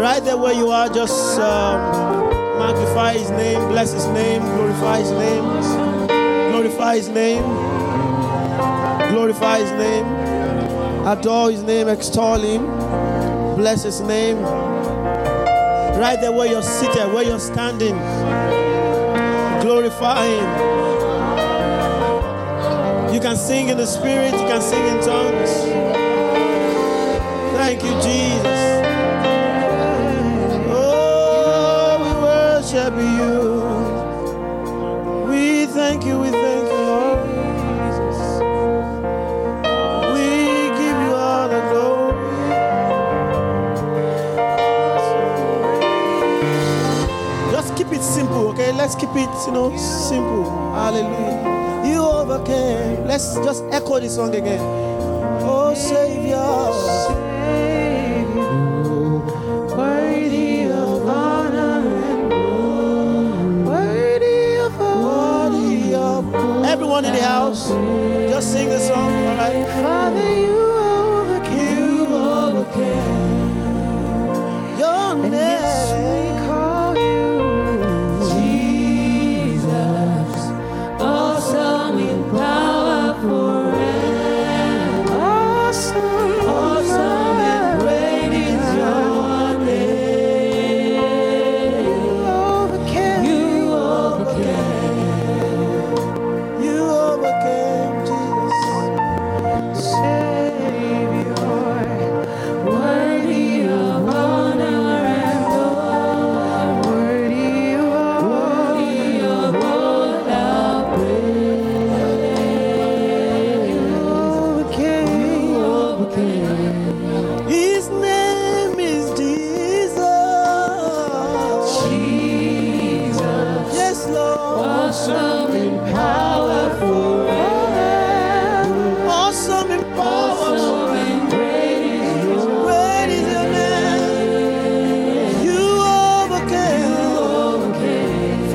Right there where you are, just um, magnify his name, bless his name, glorify his name, glorify his name, glorify his name, adore his name, extol him, bless his name. Right there where you're seated, where you're standing, glorify him. You can sing in the spirit, you can sing in tongues. Thank you, Jesus. Worship you. We thank you, we thank you, Lord Jesus. We give you all the glory. Just keep it simple, okay? Let's keep it, you know, simple. Hallelujah. You overcame. Let's just echo this song again. Oh, Savior. House, just sing the song,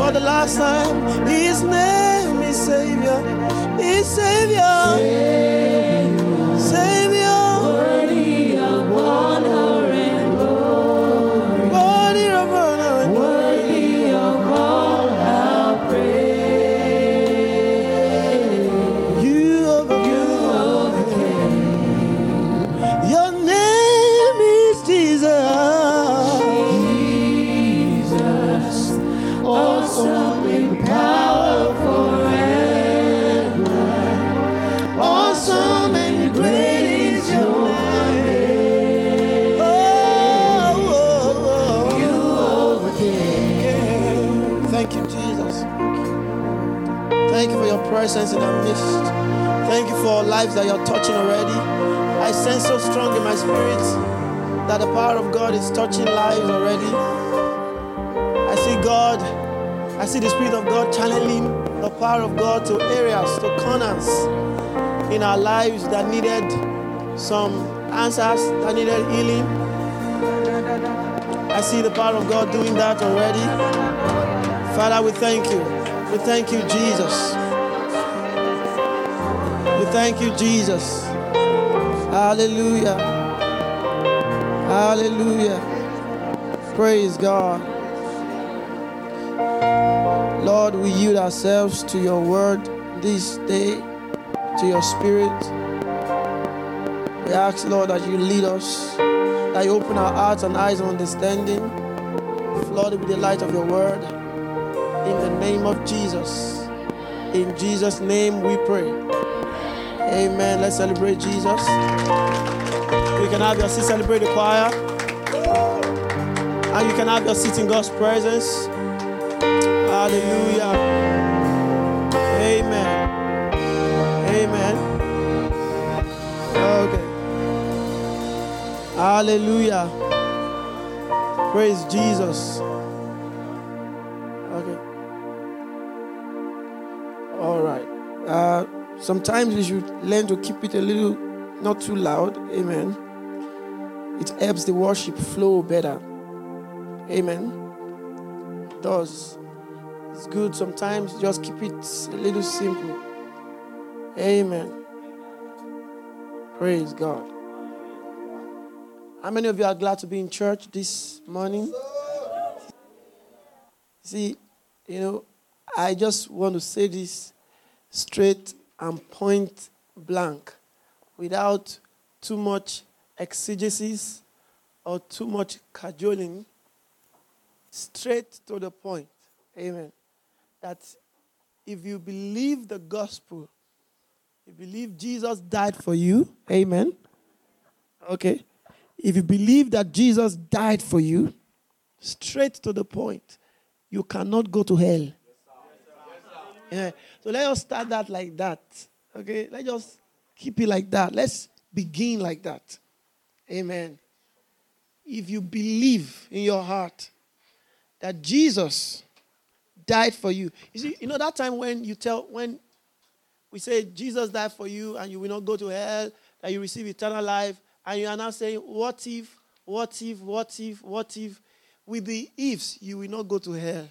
For the last time, His name is Savior. His Savior. Presence in our midst. Thank you for lives that you're touching already. I sense so strong in my spirit that the power of God is touching lives already. I see God, I see the Spirit of God channeling the power of God to areas, to corners in our lives that needed some answers, that needed healing. I see the power of God doing that already. Father, we thank you. We thank you, Jesus. Thank you, Jesus. Hallelujah. Hallelujah. Praise God. Lord, we yield ourselves to your word this day, to your spirit. We ask, Lord, that you lead us, that you open our hearts and eyes of understanding, flooded with the light of your word. In the name of Jesus. In Jesus' name we pray. Amen. Let's celebrate Jesus. You can have your seat, celebrate the choir. And you can have your seat in God's presence. Hallelujah. Amen. Amen. Okay. Hallelujah. Praise Jesus. Okay. All right. Uh, sometimes we should learn to keep it a little, not too loud. Amen. It helps the worship flow better. Amen. It does. It's good sometimes. Just keep it a little simple. Amen. Praise God. How many of you are glad to be in church this morning? See, you know, I just want to say this straight and point blank without too much exegesis or too much cajoling. Straight to the point. Amen. That if you believe the gospel, you believe Jesus died for you, amen. Okay. If you believe that Jesus died for you, straight to the point, you cannot go to hell. Yeah. So let us start that like that. Okay? Let's just keep it like that. Let's begin like that. Amen. If you believe in your heart that Jesus died for you. You see, you know that time when you tell when we say Jesus died for you and you will not go to hell, that you receive eternal life, and you are now saying, What if, what if, what if, what if? With the ifs, you will not go to hell.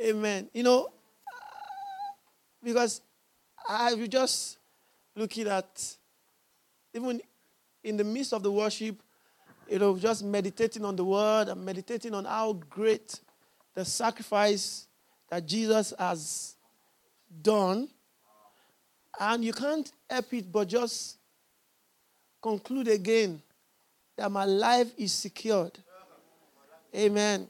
Amen. You know, because I was just looking at, even in the midst of the worship, you know, just meditating on the word and meditating on how great the sacrifice that Jesus has done. And you can't help it but just conclude again that my life is secured. Amen.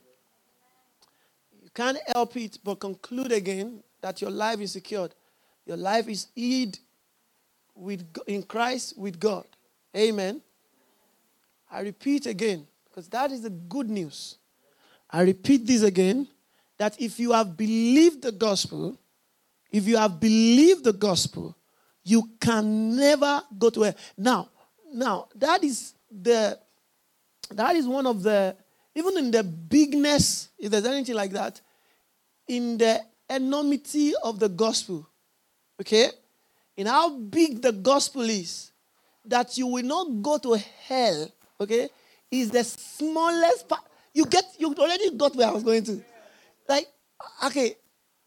You can't help it but conclude again that your life is secured. Your life is hid with in Christ with God. Amen. I repeat again because that is the good news. I repeat this again that if you have believed the gospel, if you have believed the gospel, you can never go to hell. Now, now, that is the that is one of the even in the bigness, if there's anything like that, in the enormity of the gospel, okay, in how big the gospel is, that you will not go to hell, okay, is the smallest part. You get you already got where I was going to. Like, okay,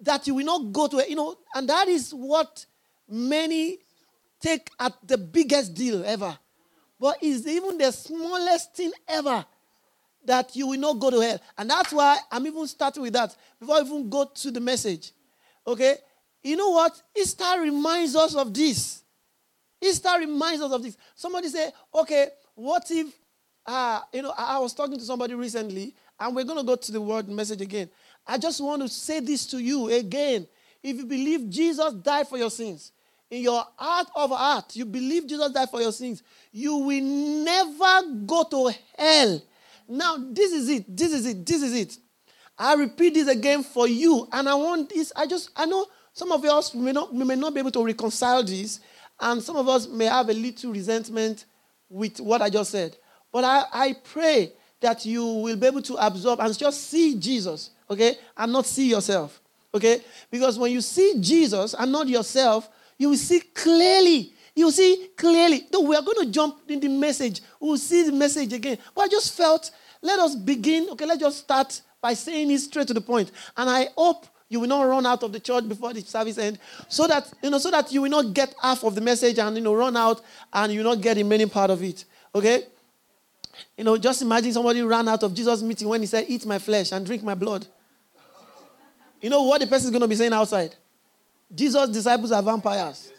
that you will not go to, you know, and that is what many take at the biggest deal ever. But it's even the smallest thing ever that you will not go to hell. And that's why I'm even starting with that before I even go to the message. Okay? You know what? Easter reminds us of this. Easter reminds us of this. Somebody say, okay, what if, uh, you know, I was talking to somebody recently, and we're going to go to the word message again. I just want to say this to you again. If you believe Jesus died for your sins, in your heart of heart, you believe Jesus died for your sins, you will never go to hell. Now, this is it. This is it. This is it. I repeat this again for you, and I want this. I just, I know some of us may not, may not be able to reconcile this, and some of us may have a little resentment with what I just said. But I, I pray that you will be able to absorb and just see Jesus, okay, and not see yourself, okay? Because when you see Jesus and not yourself, you will see clearly. You see clearly. Though we are going to jump in the message. We will see the message again. But I just felt, let us begin. Okay, let's just start by saying it straight to the point. And I hope you will not run out of the church before the service end, so that you know, so that you will not get half of the message and you know run out and you will not get the remaining part of it. Okay? You know, just imagine somebody ran out of Jesus' meeting when he said, "Eat my flesh and drink my blood." You know what the person is going to be saying outside? Jesus' disciples are vampires.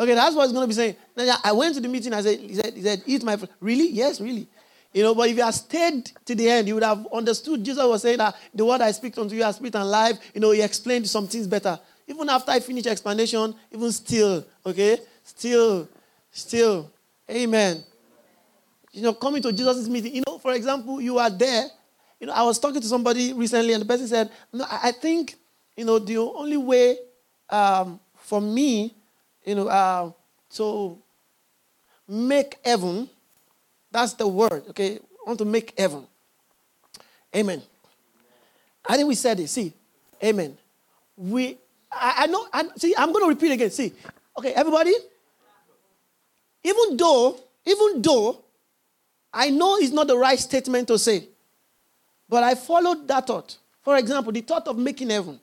Okay, that's what he's going to be saying. I went to the meeting. I said, he said, he said, eat my flesh. Really? Yes, really. You know, but if you had stayed to the end, you would have understood. Jesus was saying that the word I speak unto you, I speak and life. You know, he explained some things better. Even after I finish explanation, even still, okay, still, still, amen. You know, coming to Jesus' meeting. You know, for example, you are there. You know, I was talking to somebody recently, and the person said, "No, I think you know, the only way um, for me, you know, uh, to make heaven, that's the word, okay? I want to make heaven. Amen. I think we said it. See, amen. We, I, I know, I, see, I'm going to repeat again. See, okay, everybody, even though, even though I know it's not the right statement to say, but I followed that thought. For example, the thought of making heaven.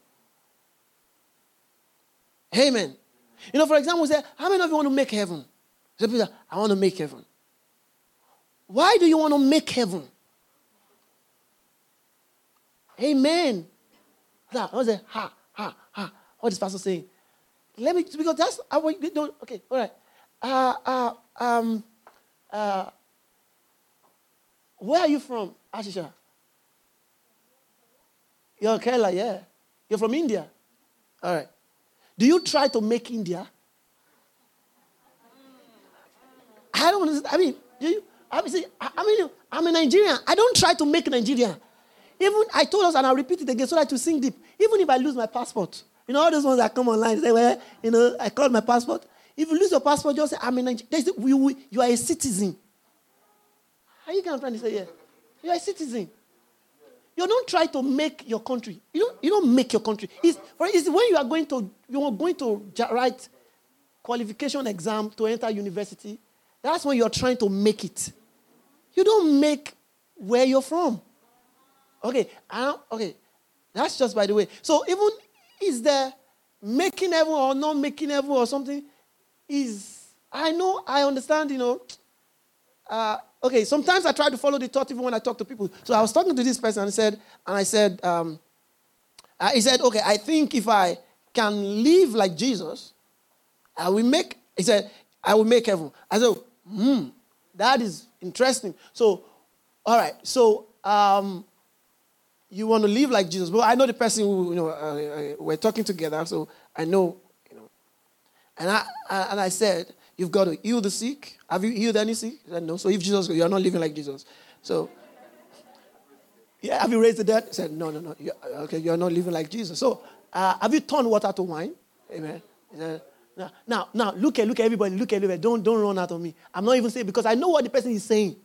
Amen. You know, for example, we say, How many of you want to make heaven? Say, I want to make heaven. Why do you want to make heaven? Amen. I like, ha, ha, ha. What is pastor saying? Let me, because that's, want you to, okay, all right. Uh, uh, um, uh, where are you from, Ashisha? You're Kerala, yeah. You're from India. All right. Do you try to make India? I don't understand. I mean, do you? I mean, I mean, I'm a Nigerian. I don't try to make Nigeria. Even I told us, and I'll repeat it again so that you sink deep. Even if I lose my passport, you know, all those ones that come online say, well, you know, I called my passport. If you lose your passport, just say, I'm a Nigerian. you are a citizen. Are you trying to say, yeah? You are a citizen. You don't try to make your country. You don't, you don't make your country. It's, for when you are going to you are going to write qualification exam to enter university. That's when you're trying to make it. You don't make where you're from. Okay, okay. That's just by the way. So even is there making heaven or not making heaven or something? Is I know I understand. You know. Uh, okay. Sometimes I try to follow the thought even when I talk to people. So I was talking to this person and I said, and I said, um, uh, he said, okay, I think if I can live like Jesus, I will make. He said, I will make heaven. I said, hmm, that is interesting. So, all right. So um, you want to live like Jesus. But I know the person who, you know, uh, uh, we're talking together, so I know, you know. And I, and I said, you've got to heal the sick. Have you healed any sick? He said, no. So if Jesus, you're not living like Jesus. So, yeah, have you raised the dead? He said, no, no, no. You're, okay, you're not living like Jesus. So, uh, have you turned water to wine? Amen. He said, now, now, now, look at, look at everybody. Look at everybody. Don't, don't run out of me. I'm not even saying because I know what the person is saying.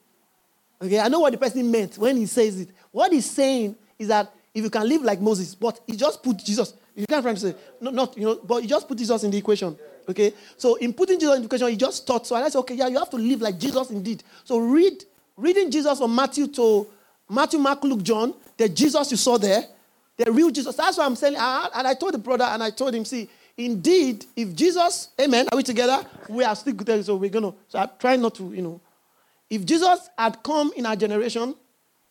Okay, I know what the person meant when he says it. What he's saying is that if you can live like Moses, but he just put Jesus, you can't try to say, no, not, you know, but he just put Jesus in the equation. Okay? So in putting Jesus in the equation, he just thought. So I said, okay, yeah, you have to live like Jesus indeed. So read, reading Jesus from Matthew to Matthew, Mark, Luke, John, the Jesus you saw there, the real Jesus. That's what I'm saying. And I told the brother, and I told him, see, indeed, if Jesus, amen, are we together? We are still good. So we're to, so I try not to, you know. If Jesus had come in our generation,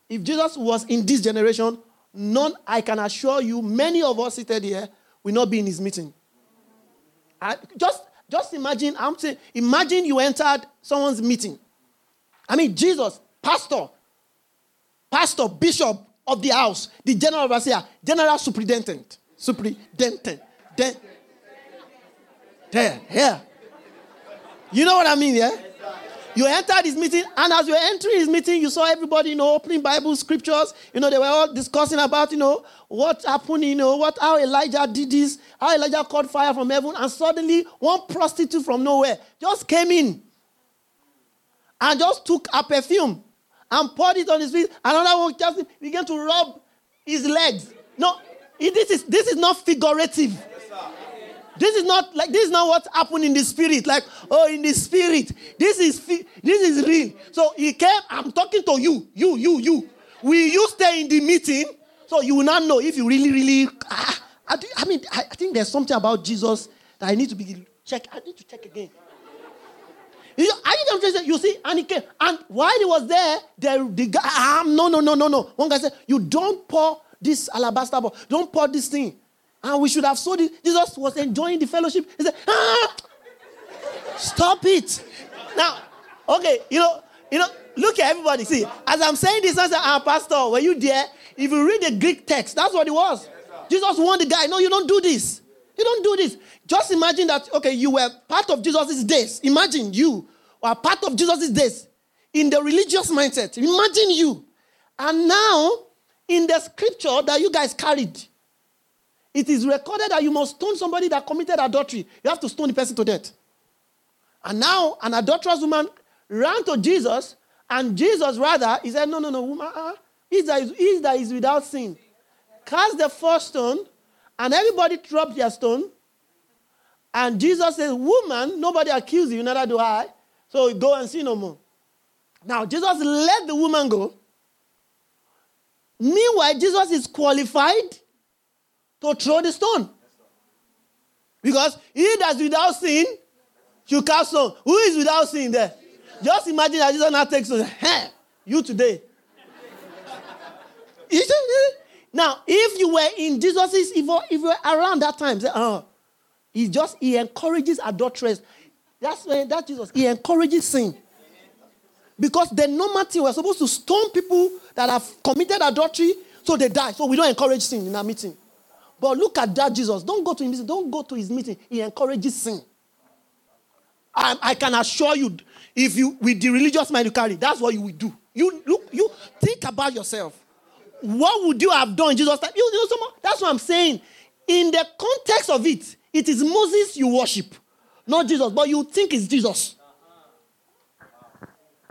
if Jesus was in this generation, none, I can assure you, many of us seated here will not be in his meeting. I, just, just imagine, I'm saying, imagine you entered someone's meeting. I mean, Jesus, pastor, pastor, bishop of the house, the general overseer, general superintendent, superintendent, then, there, here. You know what I mean, yeah? You entered his meeting, and as you were entering his meeting, you saw everybody, you know, opening Bible scriptures. You know, they were all discussing about, you know, what happened, you know, what how Elijah did this, how Elijah caught fire from heaven, and suddenly one prostitute from nowhere just came in and just took a perfume and poured it on his feet. Another one just began to rub his legs. No, this is this is not figurative. This is not like this is not what happened in the spirit. Like, oh, in the spirit. This is this is real. So he came, I'm talking to you, you, you, you. Will you stay in the meeting? So you will not know if you really, really ah, I, I mean, I, I think there's something about Jesus that I need to be check. I need to check again. You, I think you see, and he came, and while he was there, the, the guy, ah, no, no, no, no, no. One guy said, You don't pour this alabaster ball, don't pour this thing. And we should have sold it. Jesus was enjoying the fellowship. He said, ah, stop it. Now, okay, you know, you know, look at everybody. See, as I'm saying this, I said, ah, Pastor, were you there? If you read the Greek text, that's what it was. Jesus warned the guy, no, you don't do this. You don't do this. Just imagine that, okay, you were part of Jesus' days. Imagine you were part of Jesus' days in the religious mindset. Imagine you. And now, in the scripture that you guys carried, it is recorded that you must stone somebody that committed adultery. You have to stone the person to death. And now an adulterous woman ran to Jesus, and Jesus rather, he said, No, no, no, woman, uh, he, that is, he that is without sin. Cast the first stone, and everybody dropped their stone. And Jesus says, Woman, nobody accused you, neither do I. So go and sin no more. Now, Jesus let the woman go. Meanwhile, Jesus is qualified to throw the stone. Because he that's without sin, you cast stone. Who is without sin there? Just imagine that Jesus now takes us, hey, you today. now, if you were in Jesus' if, if you were around that time, say, uh, he just he encourages adulterers. That's when that Jesus, he encourages sin. Because the normal thing, we're supposed to stone people that have committed adultery so they die. So we don't encourage sin in our meeting. But look at that Jesus. Don't go to his meeting. Don't go to his meeting. He encourages sin. I, I can assure you, if you with the religious mind you carry, that's what you will do. You look, you think about yourself. What would you have done in Jesus' time? You, you know, that's what I'm saying. In the context of it, it is Moses you worship, not Jesus, but you think it's Jesus.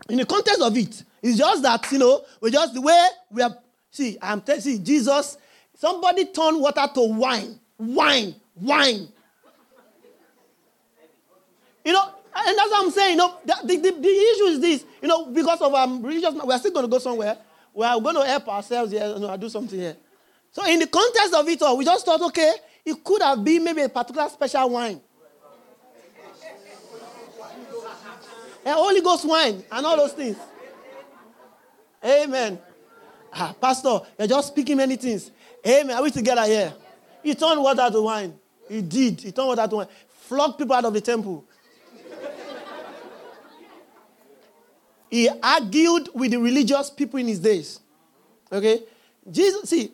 In the context of it, it's just that, you know, we just the way we are. See, I'm telling you, Jesus, somebody turned water to wine. Wine, wine. You know, and that's what I'm saying. You know, the, the, the, issue is this. You know, because of um, religious, we're still going to go somewhere. We are going to help ourselves here. You know, do something here. So, in the context of it all, we just thought, okay, it could have been maybe a particular special wine. and Holy Ghost wine and all those things. Amen. Ah, Pastor, you're just speaking many things. Amen. Are we together here? He turned water to wine. He did. He turned water to wine. Flogged people out of the temple. he argued with the religious people in his days. Okay? Jesus, see,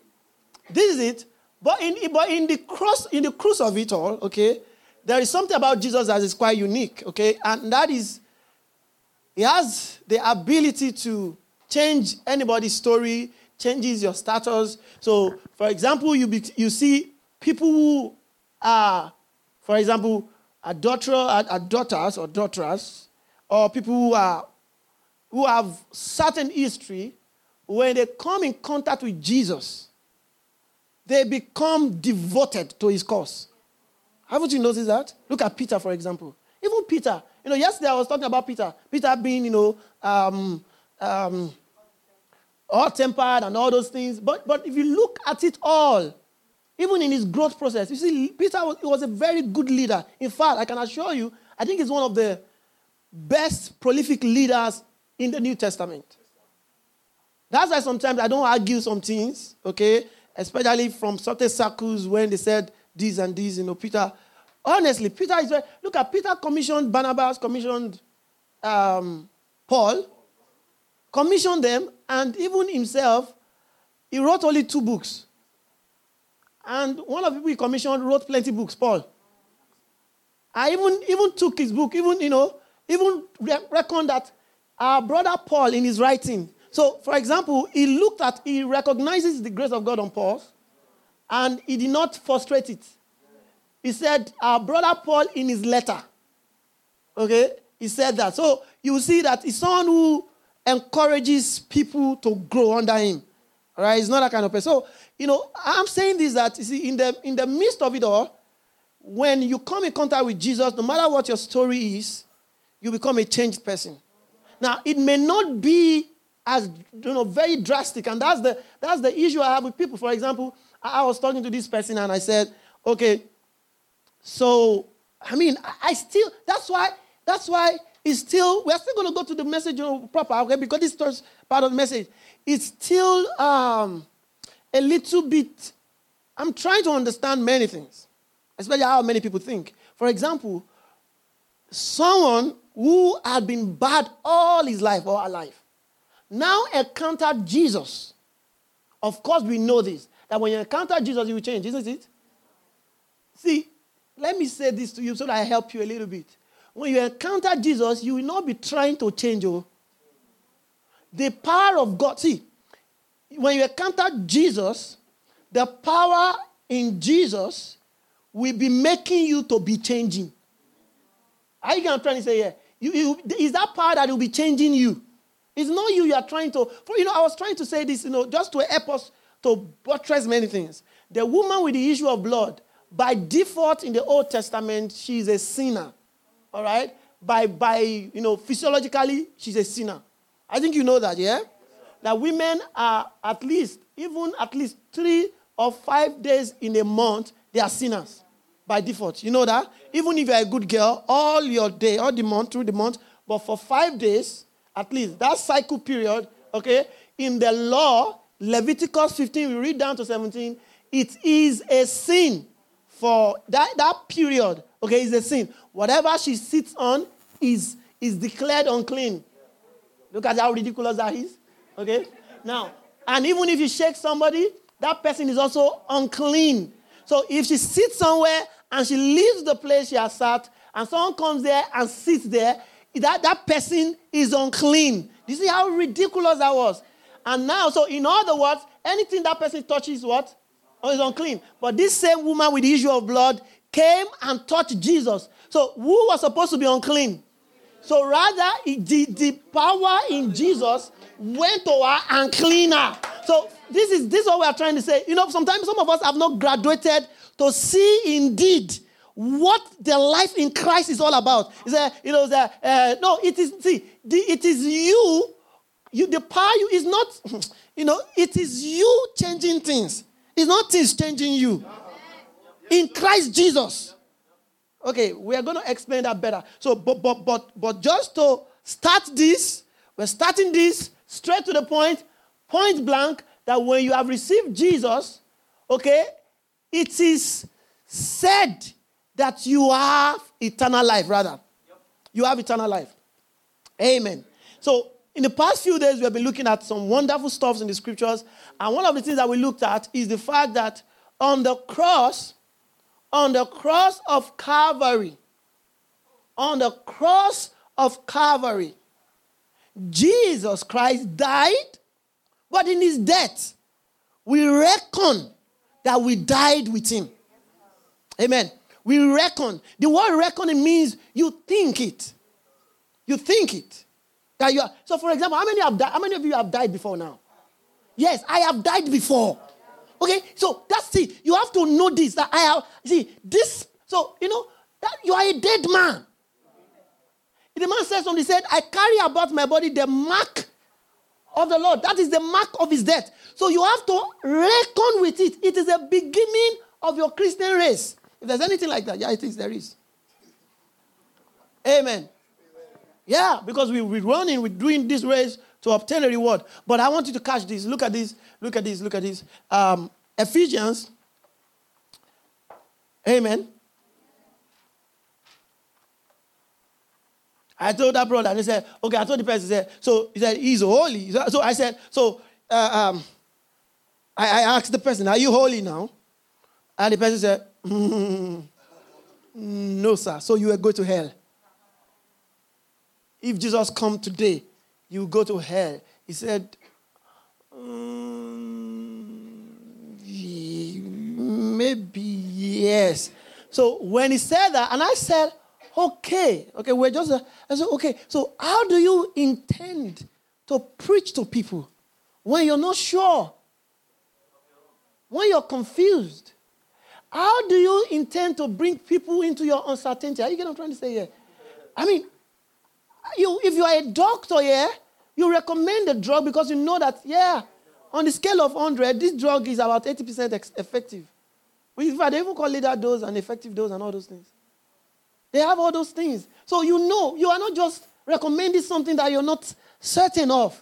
this is it. But in, but in the cross, in the cruise of it all, okay, there is something about Jesus that is quite unique, okay, and that is he has the ability to change anybody's story, changes your status. So, for example, you be, you see people who are, for example, adulterer, adulterers or daughters, or people who are who have certain history, when they come in contact with Jesus, they become devoted to his cause. Haven't you noticed that? Look at Peter, for example. Even Peter, you know, yesterday I was talking about Peter. Peter being, you know, um, um, all tempered and all those things. But, but if you look at it all, even in his growth process, you see, Peter was, was a very good leader. In fact, I can assure you, I think he's one of the best prolific leaders in the New Testament. That's why sometimes I don't argue some things, okay? especially from certain circles when they said this and this, you know, Peter. Honestly, Peter is very, look at Peter commissioned Barnabas, commissioned um, Paul, commissioned them, and even himself, he wrote only two books. And one of the people he commissioned wrote plenty books, Paul. I even, even took his book, even, you know, even reckoned that our brother Paul in his writing, so, for example, he looked at, he recognizes the grace of God on Paul, and he did not frustrate it. He said, Our brother Paul in his letter, okay, he said that. So, you see that he's someone who encourages people to grow under him. Right? he's not that kind of person. So, you know, I'm saying this that, you see, in the, in the midst of it all, when you come in contact with Jesus, no matter what your story is, you become a changed person. Now, it may not be as you know, very drastic. And that's the that's the issue I have with people. For example, I, was talking to this person and I said, okay, so I mean, I still that's why that's why it's still we're still gonna go to the message proper, okay, because this is part of the message. It's still um, a little bit. I'm trying to understand many things, especially how many people think. For example, someone who had been bad all his life or her life now encountered Jesus. Of course, we know this that when you encounter Jesus, you will change, isn't it? See, let me say this to you so that I help you a little bit. When you encounter Jesus, you will not be trying to change. Oh. The power of God, see, when you encounter Jesus, the power in Jesus will be making you to be changing. Are you going to try to say, yeah? You, you, is that power that will be changing you? It's not you you are trying to. For, you know, I was trying to say this, you know, just to help us to buttress many things. The woman with the issue of blood, by default in the Old Testament, she's a sinner. All right? By, by you know, physiologically, she's a sinner. I think you know that, yeah? That women are at least, even at least three or five days in a month, they are sinners by default. You know that? Even if you're a good girl, all your day, all the month, through the month, But for five days, at least, that cycle period, okay, in the law, Leviticus 15, we read down to 17, it is a sin for that, that period, okay, it's a sin. Whatever she sits on is, is declared unclean. Look at how ridiculous that is. Okay? Now, and even if you shake somebody, that person is also unclean. So if she sits somewhere and she leaves the place she has sat, and someone comes there and sits there, that, that person is unclean. You see how ridiculous that was? And now, so in other words, anything that person touches, what? Oh, is unclean. But this same woman with the issue of blood came and touched Jesus. So who was supposed to be unclean? So rather, the, the power in Jesus went to her and cleaned her. So this is this is what we are trying to say. You know, sometimes some of us have not graduated to see indeed what the life in Christ is all about. Is that you know that uh, no, it is see, the, it is you, you the power you is not, you know, it is you changing things. It's not things changing you. In Christ Jesus. Okay, we are going to explain that better. So, but, but, but, but just to start this, we're starting this straight to the point, point blank, that when you have received Jesus, okay, it is said that you have eternal life, rather. You have eternal life. Amen. So, in the past few days, we have been looking at some wonderful stuffs in the scriptures. And one of the things that we looked at is the fact that on the cross, on the cross of Calvary, on the cross of Calvary, Jesus Christ died, but in his death, we reckon that we died with him. Amen. We reckon. The word reckoning means you think it. You think it. That you are, so, for example, how many, have how many of you have died before now? Yes, I have died before. Okay, so that's it. You have to know this that I have see this. So you know that you are a dead man. The man says something. He said, "I carry about my body the mark of the Lord. That is the mark of His death. So you have to reckon with it. It is the beginning of your Christian race. If there's anything like that, yeah, it is. There is. Amen. Yeah, because we, we're running, we're doing this race to obtain a reward. But I want you to catch this. Look at this. Look at this. Look at this. Um, Ephesians. Amen. I told that brother, and he said, okay, I told the person, he said, so he said, he's holy. So I said, so uh, um, I, I, asked the person, are you holy now? And the person said, mm, no, sir. So you will go to hell. If Jesus come today, you go to hell. He said, um, maybe yes. So when he said that, and I said, okay, okay, we're just, uh, I said, okay, so how do you intend to preach to people when you're not sure? When you're confused? How do you intend to bring people into your uncertainty? Are you getting what I'm trying to say here? I mean, you, if you are a doctor here, you recommend a drug because you know that, yeah, on the scale of 100, this drug is about 80% ex- effective. In fact, they even call it that dose and effective dose and all those things. They have all those things. So you know, you are not just recommending something that you're not certain of.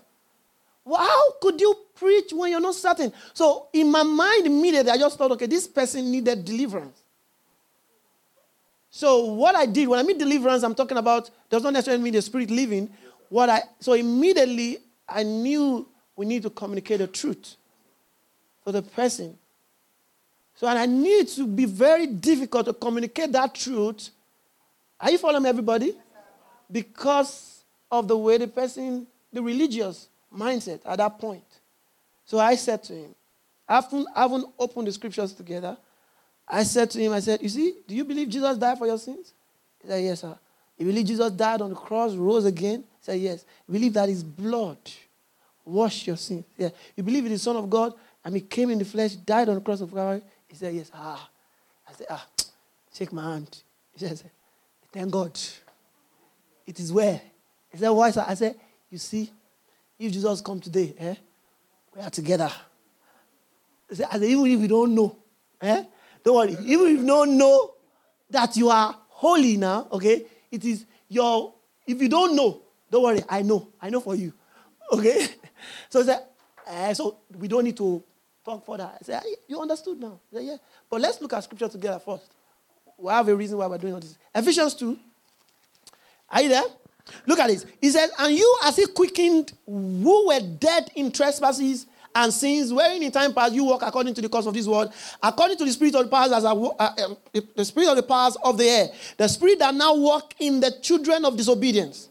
Well, how could you preach when you're not certain? So in my mind, immediately, I just thought, okay, this person needed deliverance. So what I did when I mean deliverance, I'm talking about does not necessarily mean the spirit living. What I so immediately I knew we need to communicate the truth to the person. So and I need to be very difficult to communicate that truth. Are you following everybody? Because of the way the person, the religious mindset at that point. So I said to him, after having opened the scriptures together, I said to him, I said, You see, do you believe Jesus died for your sins? He said, Yes, sir. You believe Jesus died on the cross, rose again? He said, Yes. You believe that his blood washed your sins? Yeah. You believe in the Son of God and he came in the flesh, died on the cross of Calvary? He said, Yes. Ah. I said, Ah, shake my hand. He said, Thank God. It is well. He said, Why, sir? I said, You see, if Jesus come today, eh, we are together. I said, Even if we don't know, eh, don't worry. Even if you don't know that you are holy now, okay, it is your if you don't know, don't worry, I know. I know for you. Okay? So he said, eh, so we don't need to talk further. I said, you understood now. Said, yeah. But let's look at scripture together first. We have a reason why we're doing all this. Ephesians 2. Are you there? Look at this. He says, And you as he quickened who were dead in trespasses and sins, wherein in time past you walk according to the course of this world, according to the spirit of the powers, as a, uh, um, the spirit of the powers of the air, the spirit that now walk in the children of disobedience.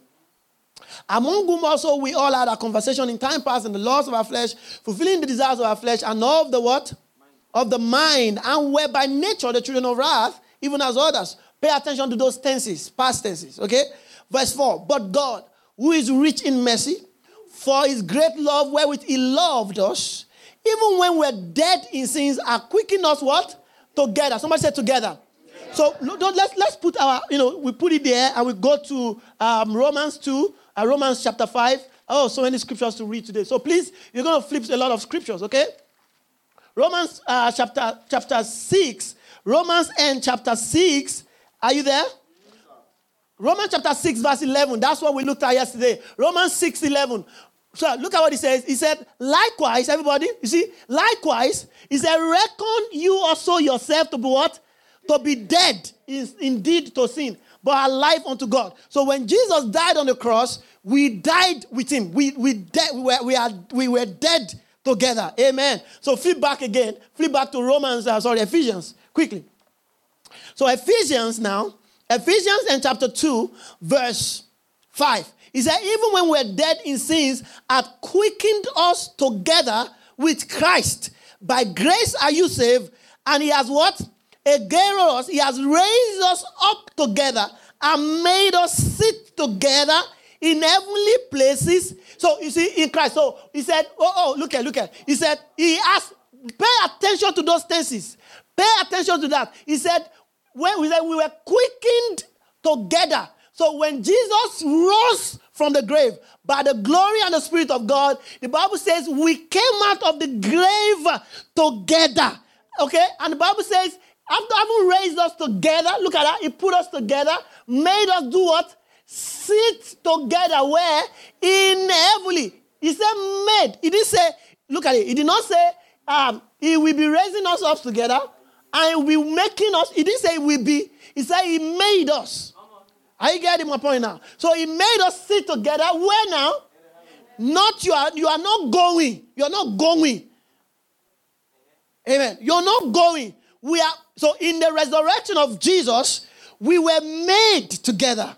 Among whom also we all had a conversation in time past in the laws of our flesh, fulfilling the desires of our flesh, and of the what? Of the mind, and were by nature the children of wrath, even as others. Pay attention to those tenses, past tenses, okay? Verse 4 But God, who is rich in mercy, for his great love wherewith he loved us, even when we're dead in sins, are quickening us what? Together. Somebody said together. So let's let's put our you know we put it there and we go to um, Romans two, uh, Romans chapter five. Oh, so many scriptures to read today. So please, you're going to flip a lot of scriptures, okay? Romans uh, chapter chapter six, Romans and chapter six. Are you there? Romans chapter 6, verse 11. That's what we looked at yesterday. Romans 6, 11. So look at what he says. He said, likewise, everybody, you see, likewise, he said, reckon you also yourself to be what? To be dead is indeed to sin, but alive unto God. So when Jesus died on the cross, we died with him. We, we, de- we, were, we, are, we were dead together. Amen. So flip back again. Flip back to Romans, uh, sorry, Ephesians, quickly. So Ephesians now, Ephesians and chapter 2, verse 5. He said, even when we're dead in sins, hath quickened us together with Christ. By grace are you saved. And he has what? Again. He has raised us up together and made us sit together in heavenly places. So you see, in Christ. So he said, Oh, oh, look at, look at. He said, He asked, pay attention to those tenses. Pay attention to that. He said, when we said we were quickened together. So when Jesus rose from the grave by the glory and the Spirit of God, the Bible says we came out of the grave together. Okay? And the Bible says, after having raised us together, look at that, He put us together, made us do what? Sit together where? In heavenly. He said made. He didn't say, look at it. He did not say, um, He will be raising us up together and will making us. He didn't say we be, he said he made us. Are you getting my point now? So he made us sit together. Where now? Not you are you are not going. You're not going. Amen. You're not going. We are so in the resurrection of Jesus, we were made together.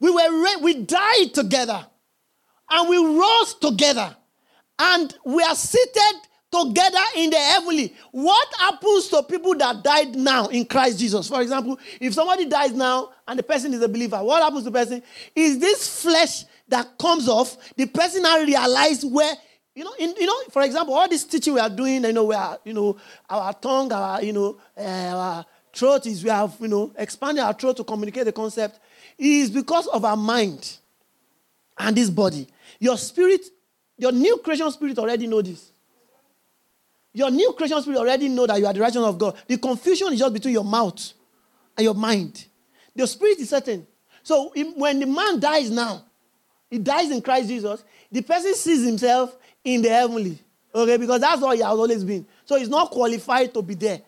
We were we died together. And we rose together. And we are seated together in the heavenly. What happens to people that died now in Christ Jesus? For example, if somebody dies now and the person is a believer, what happens to the person? Is this flesh that comes off, the person now realize where you know, in, you know, for example, all this teaching we are doing, you know, we are, you know, our tongue, our, you know, uh, our throat is, we have, you know, expanded our throat to communicate the concept, is because of our mind and this body. Your spirit, your new creation spirit already know this. Your new creation spirit already know that you are the righteousness of God. The confusion is just between your mouth and your mind. The spirit is certain. So when the man dies now, he dies in Christ Jesus, the person sees himself in the heavenly. Okay, because that's all he has always been. So he's not qualified to be there.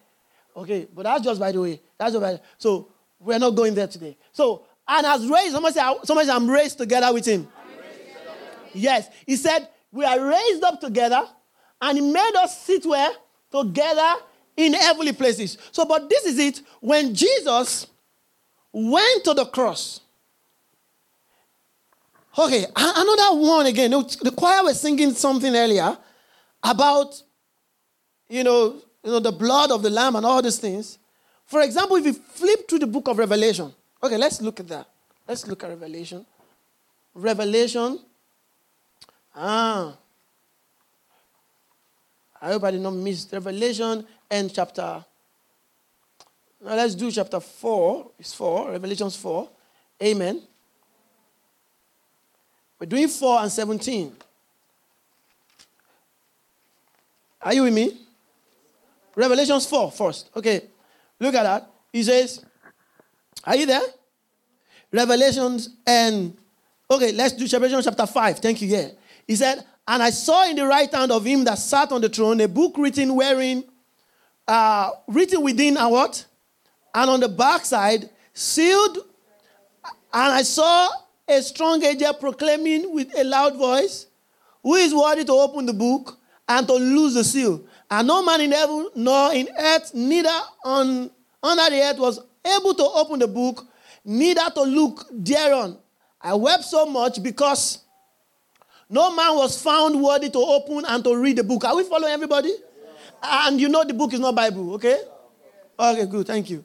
Okay, but that's just by the way. That's just by the, so we're not going there today. So and has raised, somebody say, somebody say I'm raised together with him. Yes. He said, We are raised up together and he made us sit where? Together in heavenly places. So, but this is it. When Jesus went to the cross, okay, another one again. The choir was singing something earlier about, you know, you know, the blood of the lamb and all these things. For example, if you flip through the book of Revelation, okay, let's look at that. Let's look at Revelation. Revelation. Ah. I hope I did not miss Revelation and chapter. Now let's do chapter 4. It's 4, Revelations 4. Amen. We're doing 4 and 17. Are you with me? Revelations 4 first. Okay. Look at that. He says, Are you there? Revelations and Okay, let's do Revelation chapter 5. Thank you. Yeah. He said, And I saw in the right hand of him that sat on the throne a book written wherein, uh, written within a what? And on the backside, sealed. And I saw a strong angel proclaiming with a loud voice, Who is worthy to open the book and to loose the seal? And no man in heaven nor in earth, neither on under the earth, was able to open the book, neither to look thereon. I wept so much because no man was found worthy to open and to read the book. Are we following everybody? And you know the book is not Bible, okay? Okay, good. Thank you.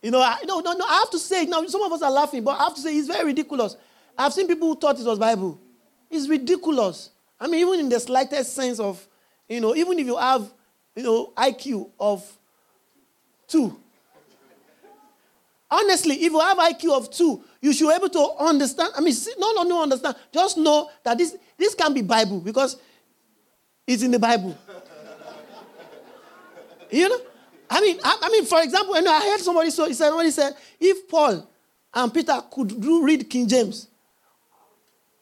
You know, I, no, no, no. I have to say now. Some of us are laughing, but I have to say it's very ridiculous. I've seen people who thought it was Bible. It's ridiculous. I mean, even in the slightest sense of, you know, even if you have, you know, IQ of two, Honestly, if you have IQ of two, you should be able to understand. I mean, not only understand, just know that this, this can be Bible because it's in the Bible. you know? I mean, I, I, mean, for example, I, know I heard somebody so somebody said, if Paul and Peter could do read King James,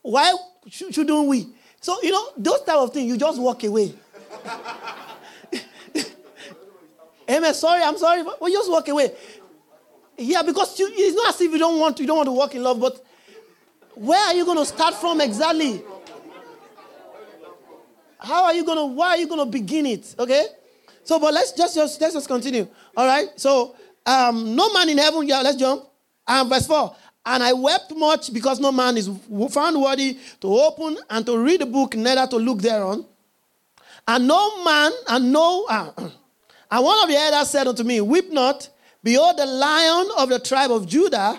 why shouldn't we? So, you know, those type of things, you just walk away. Amen. Sorry, I'm sorry. Well, just walk away. Yeah, because you, it's not as if you don't want to, you don't want to walk in love, but where are you going to start from exactly? How are you going to, why are you going to begin it? Okay? So, but let's just, just let's just continue. All right? So, um, no man in heaven, yeah, let's jump. Um, verse 4. And I wept much because no man is found worthy to open and to read the book, neither to look thereon. And no man, and no, uh, and one of the elders said unto me, Weep not. Behold, the lion of the tribe of Judah,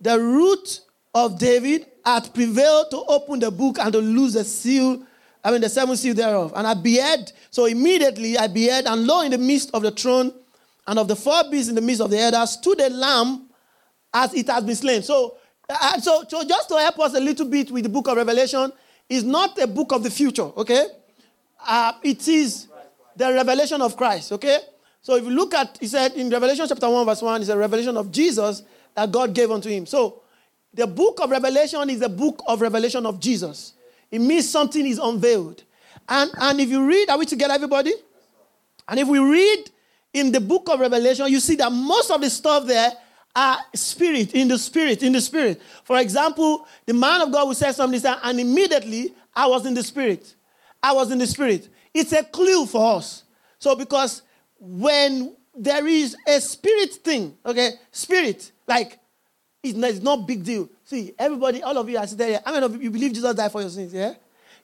the root of David, hath prevailed to open the book and to loose the seal, I mean, the seven seal thereof. And I beheld, so immediately I beheld, and lo, in the midst of the throne and of the four beasts in the midst of the elders stood a lamb as it has been slain. So, uh, so, so just to help us a little bit with the book of Revelation, is not a book of the future, okay? Uh, it is the revelation of Christ, okay? So if you look at, he said in Revelation chapter 1, verse 1, it's a revelation of Jesus that God gave unto him. So the book of Revelation is the book of revelation of Jesus. It means something is unveiled. And, and if you read, are we together, everybody? And if we read in the book of Revelation, you see that most of the stuff there are spirit, in the spirit, in the spirit. For example, the man of God will say something, and immediately I was in the spirit. I was in the spirit. It's a clue for us. So because when there is a spirit thing, okay, spirit, like it's not, it's not big deal. See, everybody, all of you are sitting there. I mean, you believe Jesus died for your sins, yeah?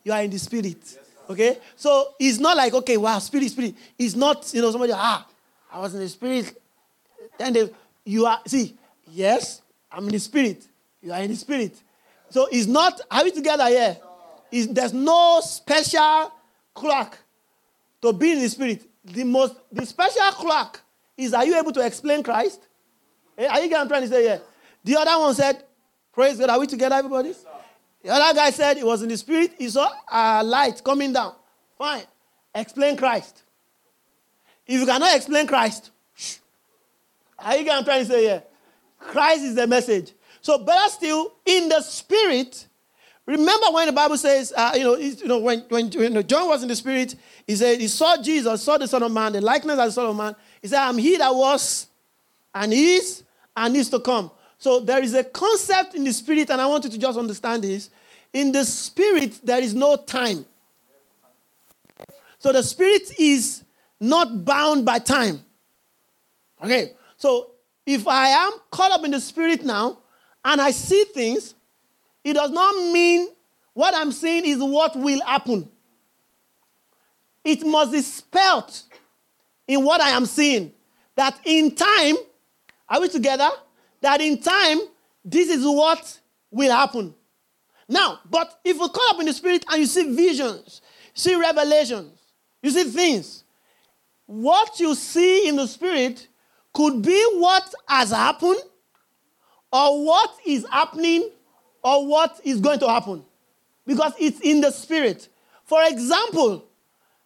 You are in the spirit, yes, okay? So it's not like, okay, wow, spirit, spirit. It's not, you know, somebody, ah, I was in the spirit. Then they, you are, see, yes, I'm in the spirit. You are in the spirit. So it's not, are we together here? It's, there's no special clock to be in the spirit the most the special clock is are you able to explain Christ? Eh, are you getting trying to say yeah? The other one said, Praise God. Are we together, everybody? Yes, the other guy said he was in the spirit, he saw a light coming down. Fine. Explain Christ. If you cannot explain Christ, shh. Are you getting trying to say yeah? Christ is the message. So better still, in the spirit, Remember when the Bible says, uh, you know, you know when, when, when, John was in the spirit, he said he saw Jesus, saw the Son of Man, the likeness of the Son of Man. He said, I'm he that was and is and is to come. So there is a concept in the spirit, and I want you to just understand this. In the spirit, there is no time. So the spirit is not bound by time. Okay, so if I am caught up in the spirit now and I see things, it does not mean what I'm saying is what will happen. It must be spelt in what I am saying. That in time, are we together? That in time, this is what will happen. Now, but if you come up in the spirit and you see visions, see revelations, you see things, what you see in the spirit could be what has happened or what is happening or what is going to happen because it's in the spirit. For example,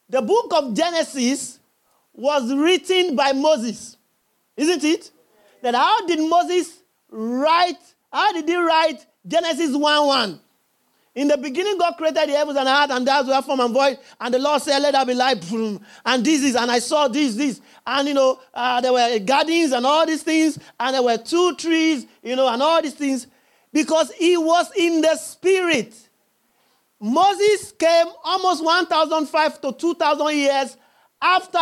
the book of Genesis was written by Moses, isn't it? That how did Moses write? How did he write Genesis 1 1. In the beginning, God created the heavens and the earth, and that's were form and void. And the Lord said, Let there be light. And this is, and I saw this, this. And you know, uh, there were gardens and all these things, and there were two trees, you know, and all these things. Because he was in the spirit. Moses came almost 1,005 to 2,000 years after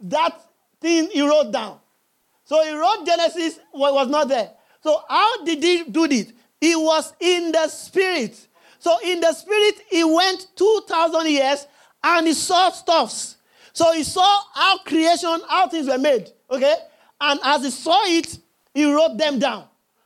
that thing he wrote down. So he wrote Genesis, was not there. So how did he do this? He was in the spirit. So in the spirit, he went 2,000 years and he saw stuffs. So he saw how creation, how things were made. Okay? And as he saw it, he wrote them down.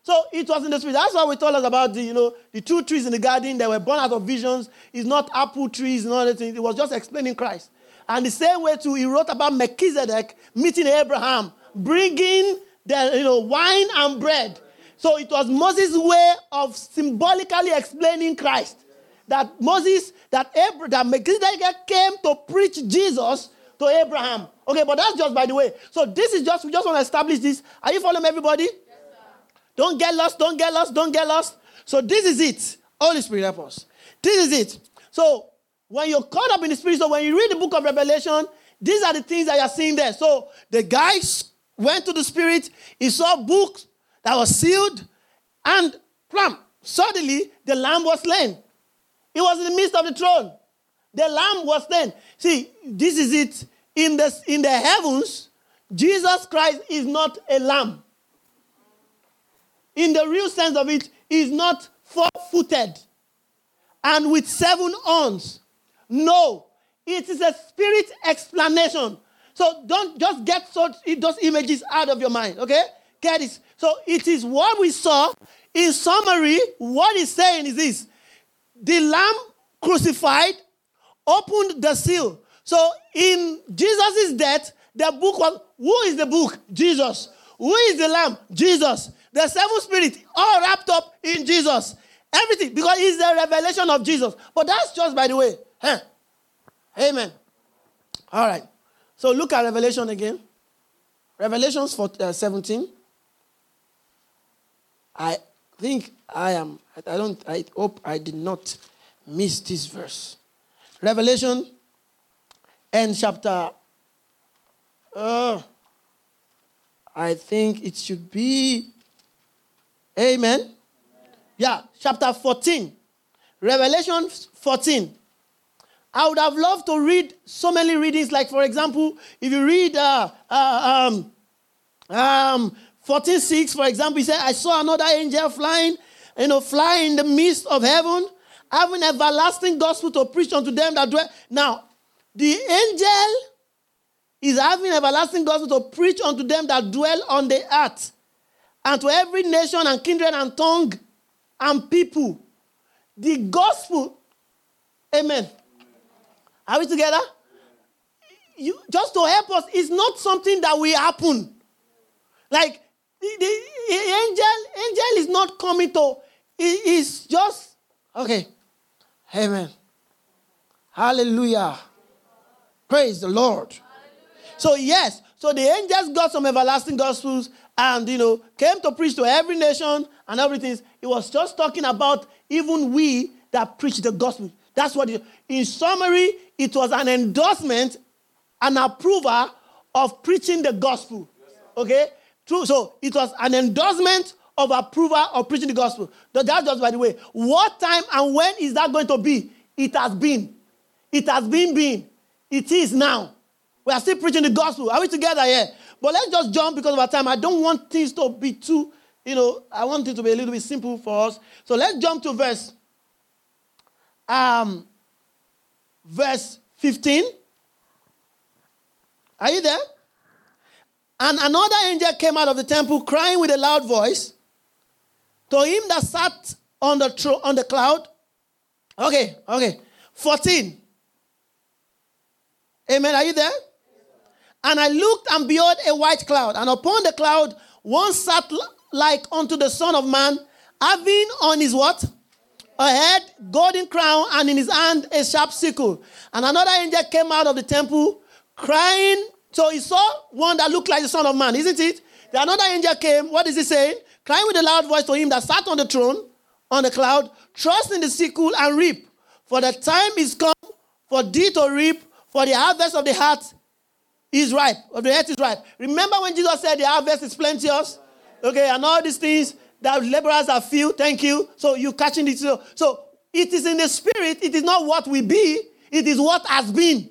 So it was in the spirit. That's why we told us about the, you know, the two trees in the garden that were born out of visions. It's not apple trees, not anything. It was just explaining Christ. And the same way too, he wrote about Melchizedek meeting Abraham, bringing the you know wine and bread. So it was Moses' way of symbolically explaining Christ. That Moses, that Abraham, that Melchizedek came to preach Jesus to Abraham. Okay, but that's just by the way. So this is just, we just want to establish this. Are you following everybody? Don't get lost, don't get lost, don't get lost. So this is it. Holy Spirit help us. This is it. So when you're caught up in the spirit, so when you read the book of Revelation, these are the things that you're seeing there. So the guys went to the spirit, he saw books that was sealed, and plump, suddenly the lamb was slain. He was in the midst of the throne. The lamb was slain. See, this is it. In the, in the heavens, Jesus Christ is not a lamb. In the real sense of it, is not four footed and with seven horns. No, it is a spirit explanation. So don't just get such, those images out of your mind, okay? Get it. So it is what we saw. In summary, what he's saying is this the lamb crucified opened the seal. So in Jesus' death, the book was who is the book? Jesus. Who is the lamb? Jesus. The seven spirits all wrapped up in Jesus. Everything because it's the revelation of Jesus. But that's just by the way. Huh? Amen. All right. So look at Revelation again. Revelations for, uh, 17. I think I am, I don't, I hope I did not miss this verse. Revelation and chapter, uh, I think it should be, amen. Yeah, chapter 14. Revelation 14. I would have loved to read so many readings. Like, for example, if you read uh, uh, um, um, 14.6, for example, he said, I saw another angel flying, you know, fly in the midst of heaven, having everlasting gospel to preach unto them that dwell. Now, the angel is having everlasting gospel to preach unto them that dwell on the earth, and to every nation and kindred and tongue and people. The gospel, amen. Are we together? You, just to help us, it's not something that will happen. Like the, the angel, angel is not coming to, it is just okay. Amen. Hallelujah. Praise the Lord. So, yes, so the angels got some everlasting gospels and, you know, came to preach to every nation and everything. It was just talking about even we that preach the gospel. That's what, in summary, it was an endorsement, an approval of preaching the gospel. Okay? True. So it was an endorsement of approval of preaching the gospel. That's just by the way. What time and when is that going to be? It has been. It has been been. It is now. We are still preaching the gospel. Are we together here? But let's just jump because of our time. I don't want things to be too, you know, I want it to be a little bit simple for us. So let's jump to verse um verse 15. Are you there? And another angel came out of the temple crying with a loud voice to him that sat on the, tro- on the cloud. Okay, okay. 14. Amen. Are you there? And I looked and beheld a white cloud, and upon the cloud one sat like unto the Son of Man, having on his what? A head, golden crown, and in his hand a sharp sickle. And another angel came out of the temple, crying so he saw one that looked like the Son of Man, isn't it? The another angel came. What is he saying? Crying with a loud voice to him that sat on the throne, on the cloud, trust in the sickle and reap. For the time is come for thee to reap, for the harvest of the heart is ripe, of the earth is ripe. Remember when Jesus said the harvest is plenteous? Okay, and all these things that laborers are few, thank you. So you catching it. So, so it is in the spirit, it is not what we be, it is what has been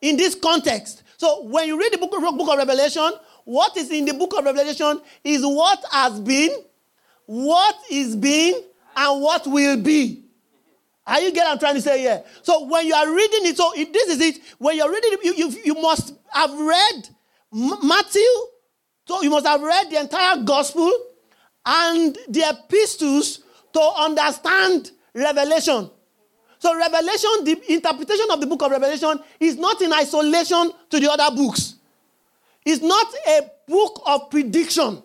in this context. So when you read the book of, book of Revelation, what is in the book of Revelation is what has been, what is being, and what will be. Are you get I'm trying to say here? So when you are reading it, so it, this is it. When you're reading it, you, you, you must have read Matthew. So you must have read the entire gospel and the epistles to understand Revelation. So Revelation, the interpretation of the book of Revelation is not in isolation to the other books. It's not a book of prediction.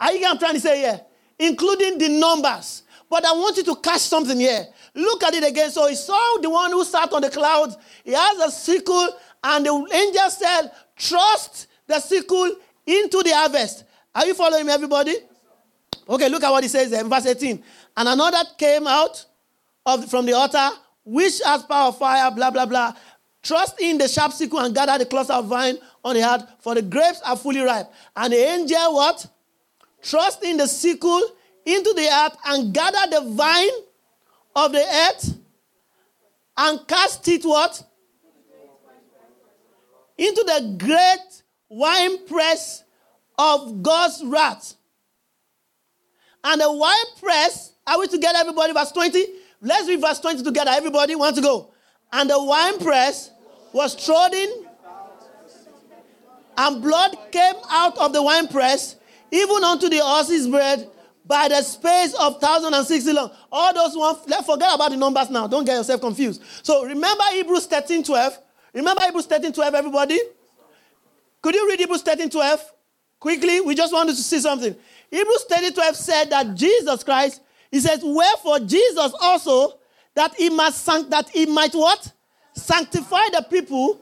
Are you I'm trying to say here? Including the numbers. But I want you to catch something here. Look at it again. So he saw the one who sat on the clouds. He has a sickle, and the angel said, Trust the sickle into the harvest. Are you following me, everybody? Okay, look at what he says there in verse 18. And another came out of, from the altar, which has power of fire, blah, blah, blah. Trust in the sharp sickle and gather the cluster of vine on the heart, for the grapes are fully ripe. And the angel what? Trust in the sickle into the earth and gather the vine of the earth and cast it what? Into the great wine press of God's wrath. And the wine press, are we together, everybody? Verse 20. Let's read verse 20 together. Everybody want to go. And the wine press was trodden, and blood came out of the wine press, even unto the horse's bread, by the space of 1060 long. All those ones, let's forget about the numbers now. Don't get yourself confused. So remember Hebrews 13 12. Remember Hebrews 13 12, everybody? Could you read Hebrews 13 12? Quickly, we just wanted to see something. Hebrews 13 12 said that Jesus Christ, he says, Wherefore Jesus also, that he must sanct- that he might what? Sanctify the people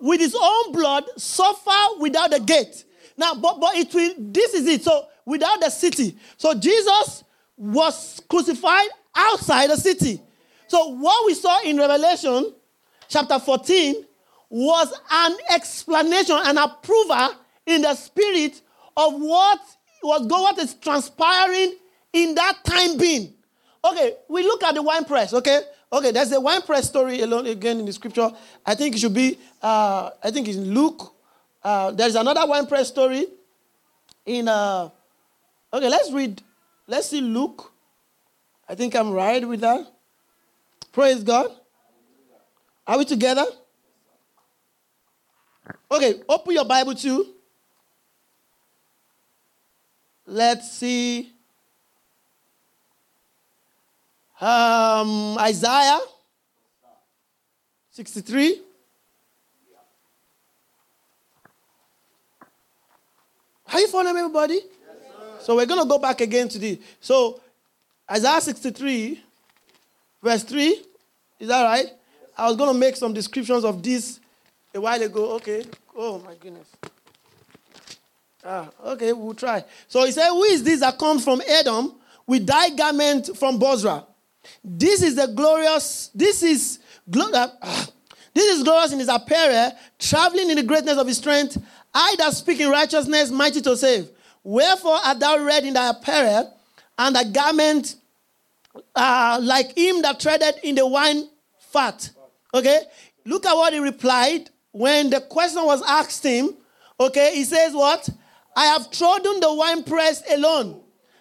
with his own blood, suffer without the gate. Now, but, but it will, this is it. So without the city. So Jesus was crucified outside the city. So what we saw in Revelation chapter 14 was an explanation, an approval in the spirit of what was going, what is transpiring in that time being. Okay, we look at the wine press, okay? Okay, there's a wine press story alone again in the scripture. I think it should be, uh, I think it's in Luke. Uh, there's another wine press story in uh, Okay, let's read. Let's see Luke. I think I'm right with that. Praise God. Are we together? Okay, open your Bible too. Let's see. Um, Isaiah 63. Are you following everybody? So we're going to go back again to the. So Isaiah 63, verse 3. Is that right? I was going to make some descriptions of this a while ago. Okay. Oh, my goodness. Ah, okay, we'll try. So he said, Who is this that comes from Edom with thy garment from Bozrah? This is the glorious, this is, uh, this is glorious in his apparel, traveling in the greatness of his strength. I that speak in righteousness, mighty to save. Wherefore art thou red in thy apparel, and thy garment uh, like him that treaded in the wine fat? Okay? Look at what he replied when the question was asked him. Okay, he says, What? I have trodden the wine press alone,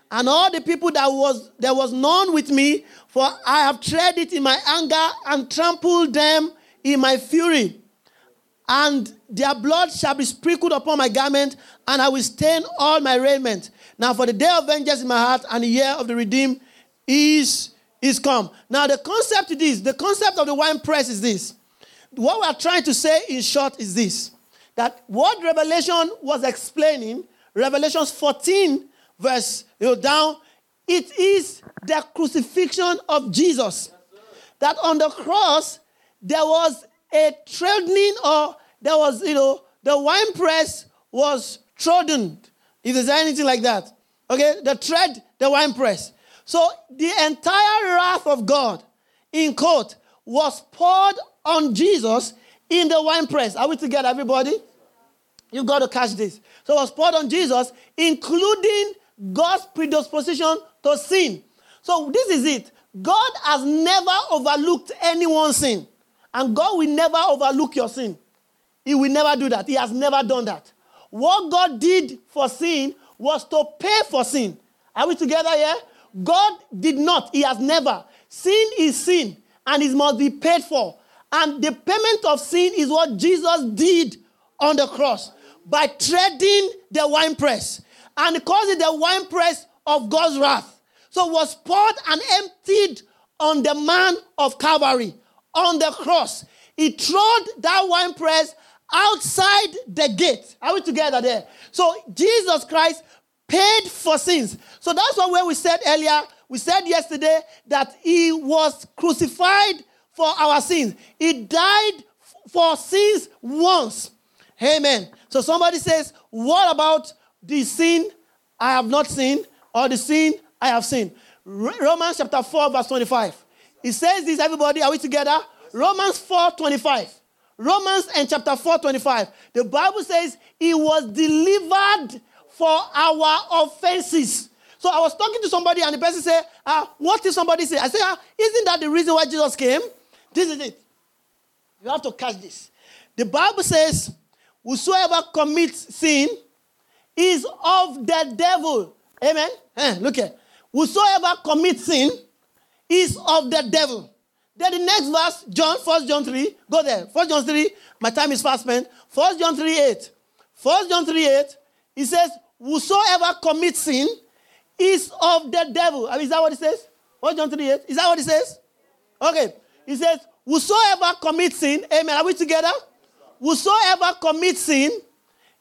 and all the people that was there was none with me, for I have tread it in my anger and trampled them in my fury and their blood shall be sprinkled upon my garment, and I will stain all my raiment. Now, for the day of vengeance in my heart and the year of the redeemed is, is come. Now, the concept is this the concept of the wine press is this. What we are trying to say in short is this that what Revelation was explaining, Revelations 14, verse you know, down, it is the crucifixion of Jesus. That on the cross, there was a treading or there was, you know, the wine press was trodden. If there's anything like that. Okay, the tread, the wine press. So the entire wrath of God, in quote, was poured on Jesus in the wine press. Are we together, everybody? You've got to catch this. So it was poured on Jesus, including God's predisposition to sin. So this is it. God has never overlooked anyone's sin. And God will never overlook your sin. He will never do that. He has never done that. What God did for sin was to pay for sin. Are we together here? God did not. He has never. Sin is sin, and it must be paid for. And the payment of sin is what Jesus did on the cross by treading the winepress and causing the winepress of God's wrath. So was poured and emptied on the man of Calvary on the cross. He trod that winepress outside the gate. Are we together there? So Jesus Christ paid for sins. So that's what we said earlier. We said yesterday that he was crucified for our sins. He died for sins once. Amen. So somebody says, What about the sin I have not seen or the sin I have seen? Romans chapter 4, verse 25. It says this, everybody, are we together? Romans 4 25. Romans and chapter 4 25. The Bible says he was delivered for our offenses. So I was talking to somebody and the person said, ah, What did somebody say? I said, ah, Isn't that the reason why Jesus came? This is it. You have to catch this. The Bible says, Whosoever commits sin is of the devil. Amen. Eh, look here. Whosoever commits sin is of the devil. Then the next verse, John, 1 John 3, go there. 1 John 3, my time is fast spent. 1 John 3, 8. 1 John 3, 8, he says, Whosoever commits sin is of the devil. I mean, is that what it says? 1 John 3, 8. Is that what it says? Okay. He says, Whosoever commits sin, amen. Are we together? Whosoever commits sin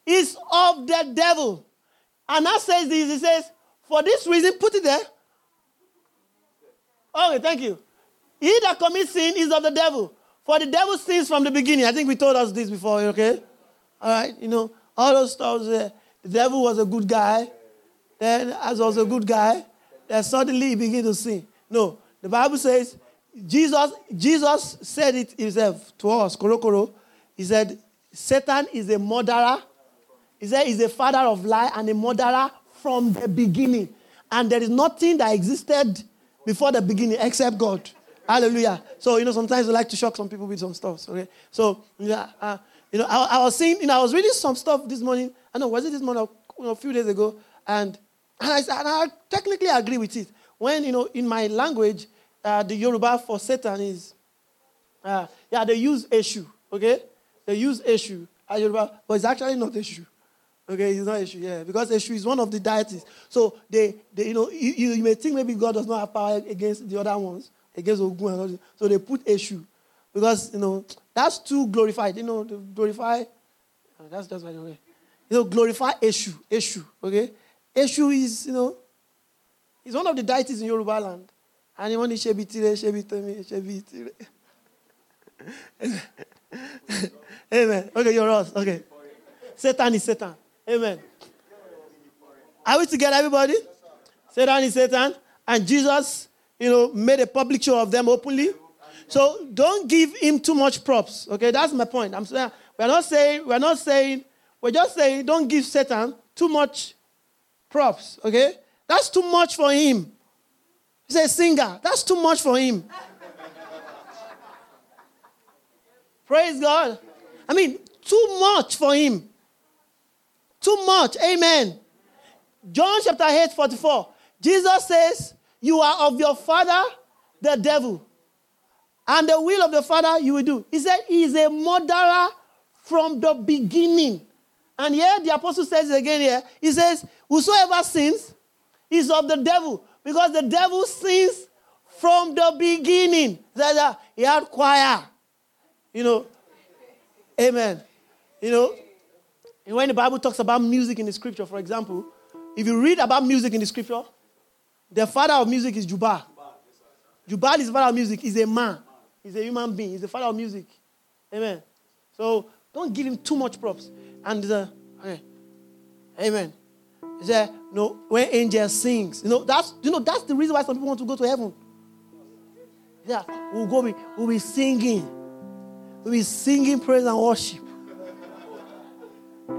is of the devil. And that says this, he says, For this reason, put it there. Oh, okay, thank you. He that commits sin is of the devil. For the devil sins from the beginning. I think we told us this before, okay? All right, you know, all those stuff. The devil was a good guy. Then, as was a good guy, then suddenly he began to sin. No, the Bible says, Jesus, Jesus said it himself to us, Korokoro. He said, Satan is a murderer. He said he's a father of lie and a murderer from the beginning. And there is nothing that existed before the beginning except God. Hallelujah. So, you know, sometimes I like to shock some people with some stuff. Okay. So, yeah, uh, you know, I, I, was seeing, you know, I was reading some stuff this morning. I know, was it this morning or you know, a few days ago? And, and, I, and I technically agree with it. When, you know, in my language, uh, the Yoruba for Satan is, uh, yeah, they use Eshu. Okay. They use Eshu as Yoruba, but it's actually not Eshu. Okay, it's not Eshu, yeah, because Eshu is one of the deities. So they, they you know, you, you, may think maybe God does not have power against the other ones, against Ogun and all So they put Eshu because you know that's too glorified. You know, to glorify. Uh, that's just right away. You know, glorify Eshu, Eshu. Okay, Eshu is you know, is one of the deities in Yoruba land. And you want to shebi tire, shebi temi, shebi tire. Amen. Okay, you're us. Okay. Satan is Satan. Amen. Are we together, everybody? Satan is Satan. And Jesus, you know, made a public show of them openly. So don't give him too much props. Okay, that's my point. I'm saying we're not saying, we're not saying, we're just saying don't give Satan too much props. Okay? That's too much for him. He's a singer. That's too much for him. Praise God. I mean, too much for him. Too much. Amen. John chapter 8, 44. Jesus says, You are of your father, the devil. And the will of the father you will do. He said, He is a murderer from the beginning. And here the apostle says again here, he says, Whosoever sins is of the devil, because the devil sins from the beginning. He had choir. You know, amen. You know, and when the Bible talks about music in the scripture, for example, if you read about music in the scripture, the father of music is Jubal. Jubal is the father of music. He's a man. He's a human being. He's the father of music. Amen. So don't give him too much props. And uh, okay. Amen. He said, no, when angel sings, you know, that's you know, that's the reason why some people want to go to heaven. Yeah, we'll go, we'll be singing. We'll be singing praise and worship.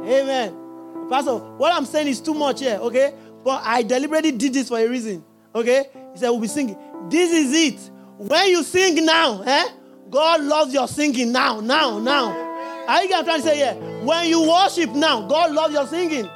Amen. Pastor, what I'm saying is too much here, okay? But I deliberately did this for a reason. Okay? He said, We'll be singing. This is it. When you sing now, eh? God loves your singing now, now, now. Are you trying to say, yeah? When you worship now, God loves your singing.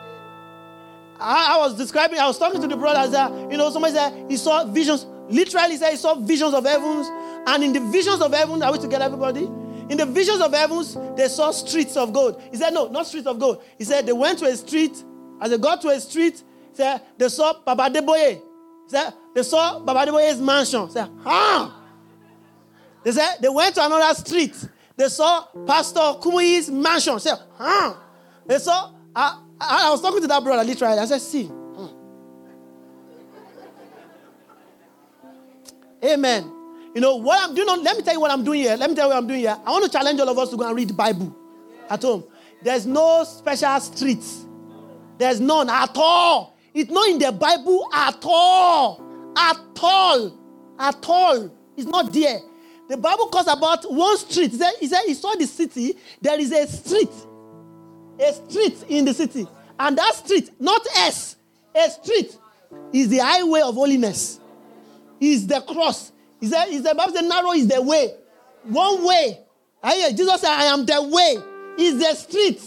I, I, was describing, I was talking to the brothers that, you know, somebody said he saw visions, literally said he saw visions of heavens. And in the visions of heaven, are we together, everybody? In the visions of heavens, they saw streets of gold. He said, No, not streets of gold. He said they went to a street. As they got to a street, said they saw Baba Adeboye. Said they saw Baba Adeboye's mansion. Said, huh? They said they went to another street. They saw Pastor Kumuyi's mansion. Said, huh? They saw, I, I, I, was talking to that brother literally. I said, see. Hmm. Amen. You know what I'm doing? Let me tell you what I'm doing here. Let me tell you what I'm doing here. I want to challenge all of us to go and read the Bible at home. There's no special streets. There's none at all. It's not in the Bible at all. At all. At all. It's not there. The Bible talks about one street. He said, he said he saw the city. There is a street. A street in the city. And that street, not S, a street, is the highway of holiness. Is the cross. He said, he said, Bible said, narrow is the way. One way. I hear Jesus said, I am the way. Is the street.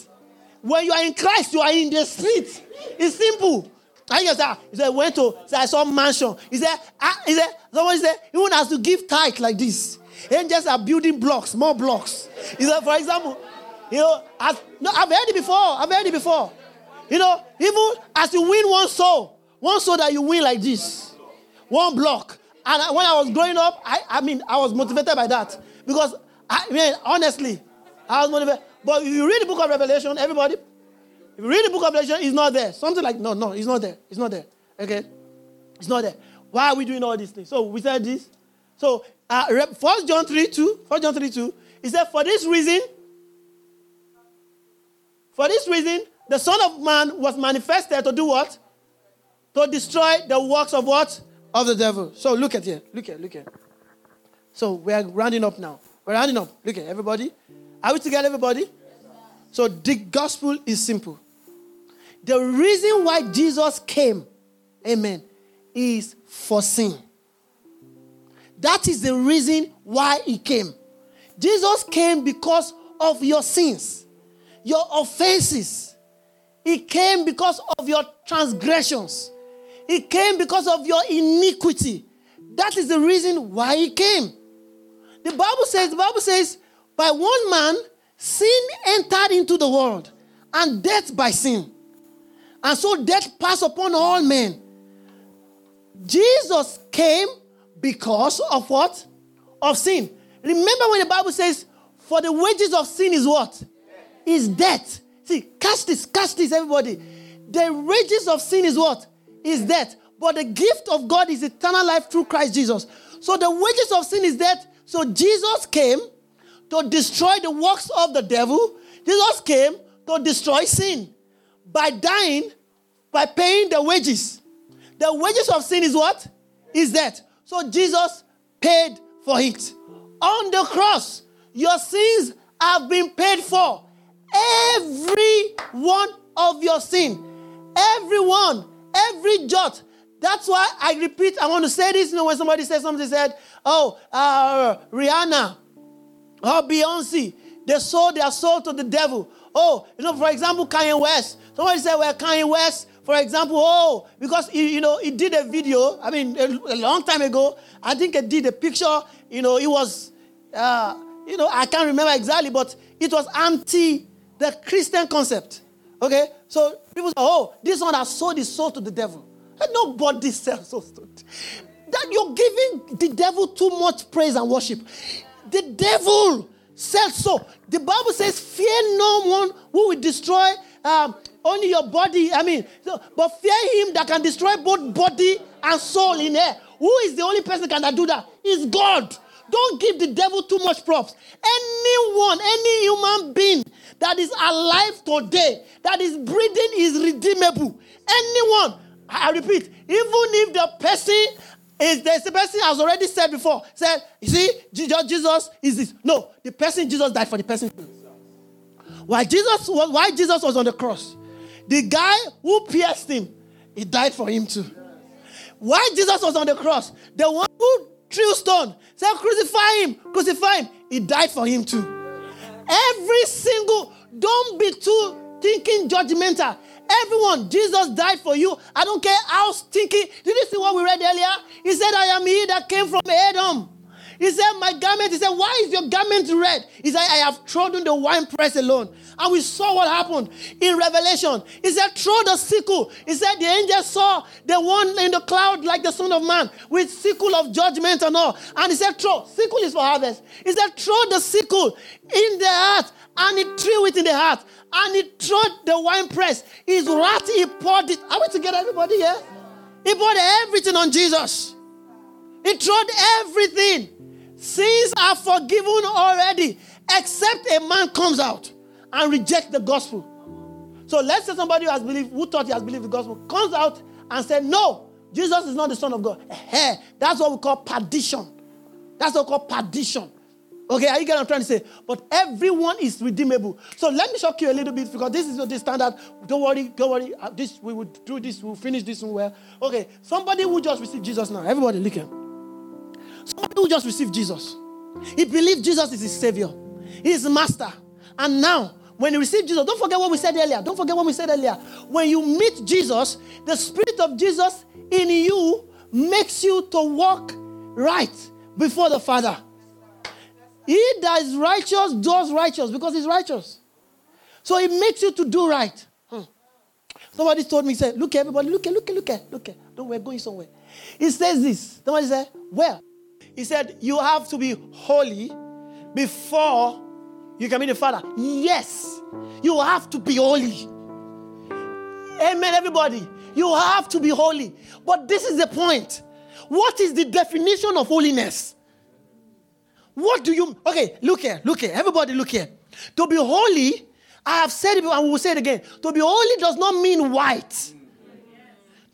When you are in Christ, you are in the street. It's simple. I hear that. He said, went to, said, I saw mansion. He said, ah, he said, someone said, even has to give tithe like this. Angels are building blocks, more blocks. He said, for example, you know, as, no, I've heard it before. I've heard it before. You know, even as you win one soul, one soul that you win like this, one block. And when I was growing up, I, I mean, I was motivated by that. Because, I mean, honestly, I was motivated. But if you read the book of Revelation, everybody, if you read the book of Revelation, it's not there. Something like, no, no, it's not there. It's not there. Okay? It's not there. Why are we doing all these things? So we said this. So, uh, 1 John 3 2, 1 John 3 2, he said, For this reason, for this reason, the Son of Man was manifested to do what? To destroy the works of what? Of the devil. So look at here. Look here. Look here. So we are rounding up now. We're rounding up. Look at everybody. Are we together, everybody? So the gospel is simple. The reason why Jesus came, amen, is for sin. That is the reason why he came. Jesus came because of your sins, your offenses. He came because of your transgressions. He came because of your iniquity. That is the reason why he came. The Bible says, the Bible says, by one man, sin entered into the world, and death by sin. And so death passed upon all men. Jesus came because of what? Of sin. Remember when the Bible says, for the wages of sin is what? Is death. See, catch this, catch this, everybody. The wages of sin is what? Is death, but the gift of God is eternal life through Christ Jesus. So the wages of sin is death. So Jesus came to destroy the works of the devil. Jesus came to destroy sin by dying, by paying the wages. The wages of sin is what? Is death. So Jesus paid for it. On the cross, your sins have been paid for. Every one of your sin. Everyone Every jot. That's why I repeat, I want to say this. You know, when somebody says something, said, oh, uh, Rihanna or Beyonce, they sold their soul to the devil. Oh, you know, for example, Kanye West. Somebody said, well, Kanye West, for example, oh, because, he, you know, he did a video, I mean, a, a, long time ago. I think he did a picture, you know, it was, uh, you know, I can't remember exactly, but it was anti the Christian concept. Okay? So people say, oh, this one has sold his soul to the devil. And nobody sells souls to that you're giving the devil too much praise and worship. The devil sells soul. The Bible says, fear no one who will destroy um, only your body. I mean, but fear him that can destroy both body and soul in air. Who is the only person that can do that? Is God. Don't give the devil too much props. Anyone, any human being that is alive today, that is breathing, is redeemable. Anyone, I repeat, even if the person is the person has already said before, said, you see, Jesus is this. No, the person Jesus died for the person. Why Jesus was why Jesus was on the cross? The guy who pierced him, he died for him too. Why Jesus was on the cross? The one who threw stone said, Crucify him, crucify him. He died for him too. Every single, don't be too thinking judgmental. Everyone, Jesus died for you. I don't care how stinky. Did you see what we read earlier? He said, I am he that came from Adam. He said, My garment, he said, Why is your garment red? He said, I have trodden the winepress alone. And we saw what happened in Revelation. He said, Throw the sickle. He said, The angel saw the one in the cloud like the Son of Man with sickle of judgment and all. And he said, Throw. Sickle is for harvest. He said, Throw the sickle in the heart. And he threw it in the heart. And he trod the winepress. His wrath, he poured it. Are we together, everybody here? He poured everything on Jesus. He trod everything. Sins are forgiven already, except a man comes out and reject the gospel. So let's say somebody who has believed, who thought he has believed the gospel, comes out and said, No, Jesus is not the Son of God. Hey, that's what we call perdition. That's what we call perdition. Okay, are you getting what I'm trying to say? But everyone is redeemable. So let me shock you a little bit because this is not the standard. Don't worry, don't worry. Uh, this we will do this. We'll finish this one well. Okay, somebody who just received Jesus now. Everybody, look here. Somebody who just received Jesus. He believed Jesus is his savior, his master. And now, when you receive Jesus, don't forget what we said earlier. Don't forget what we said earlier. When you meet Jesus, the Spirit of Jesus in you makes you to walk right before the Father. He that is righteous does righteous because he's righteous. So it makes you to do right. Hmm. Somebody told me, said, Look, everybody, look, look, look, look, look. Don't we're going somewhere. He says this. Somebody said, Well, he said, You have to be holy before you can meet the Father. Yes, you have to be holy. Amen, everybody. You have to be holy. But this is the point. What is the definition of holiness? What do you okay? Look here, look here, everybody, look here. To be holy, I have said it and we will say it again. To be holy does not mean white.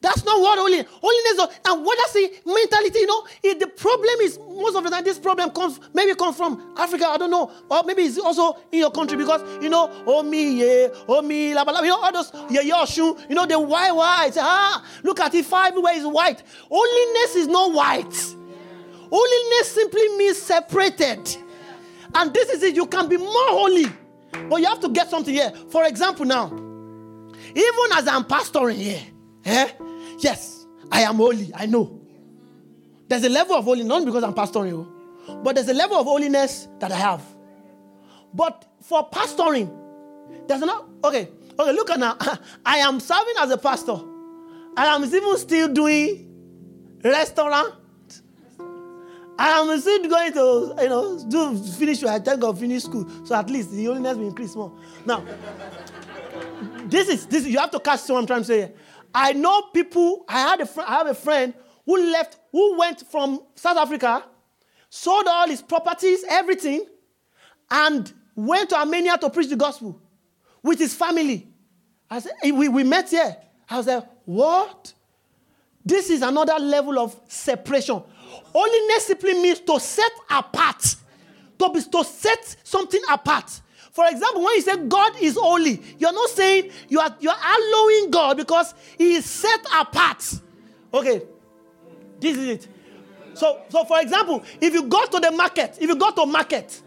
That's not what holiness. Holiness, and what that's the mentality. You know, it, the problem is most of the time this problem comes maybe comes from Africa. I don't know, or maybe it's also in your country because you know, oh me, yeah, oh me, la, blah, you know, all those yeah, your shoe. You know, the white, white. Ah, look at it. Five everywhere is white. Holiness is not white. Holiness simply means separated, and this is it. You can be more holy, but you have to get something here. For example, now, even as I'm pastoring here, eh? Yes, I am holy. I know. There's a level of holiness, not because I'm pastoring, oh, but there's a level of holiness that I have. But for pastoring, there's not okay. Okay, look at now. I am serving as a pastor, and I'm even still doing restaurant. I'm still going to, you know, do finish. I think of finish school, so at least the holiness will increase more. Now, this is this. You have to catch what I'm trying to say. I know people, I had a fr- I have a friend who left, who went from South Africa, sold all his properties, everything, and went to Armenia to preach the gospel with his family. I said, we, we met here. I was like, what? This is another level of separation. Holiness simply means to set apart, to, be, to set something apart. For example, when you say God is holy, you're not saying you are you're allowing God because He is set apart. Okay, this is it. So, so for example, if you go to the market, if you go to market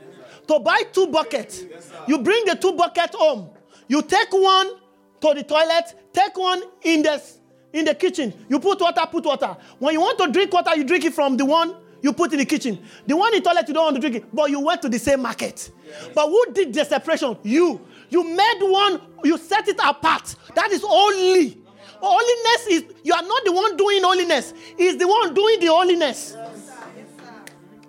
to buy two buckets, you bring the two buckets home. You take one to the toilet, take one in the in the kitchen. You put water, put water. When you want to drink water, you drink it from the one you put in the kitchen. The one in the toilet, you don't want to drink it, but you went to the same market. Yes. But who did the separation? You. You made one, you set it apart. That is holy. Holiness is, you are not the one doing holiness, Is the one doing the holiness. Yes.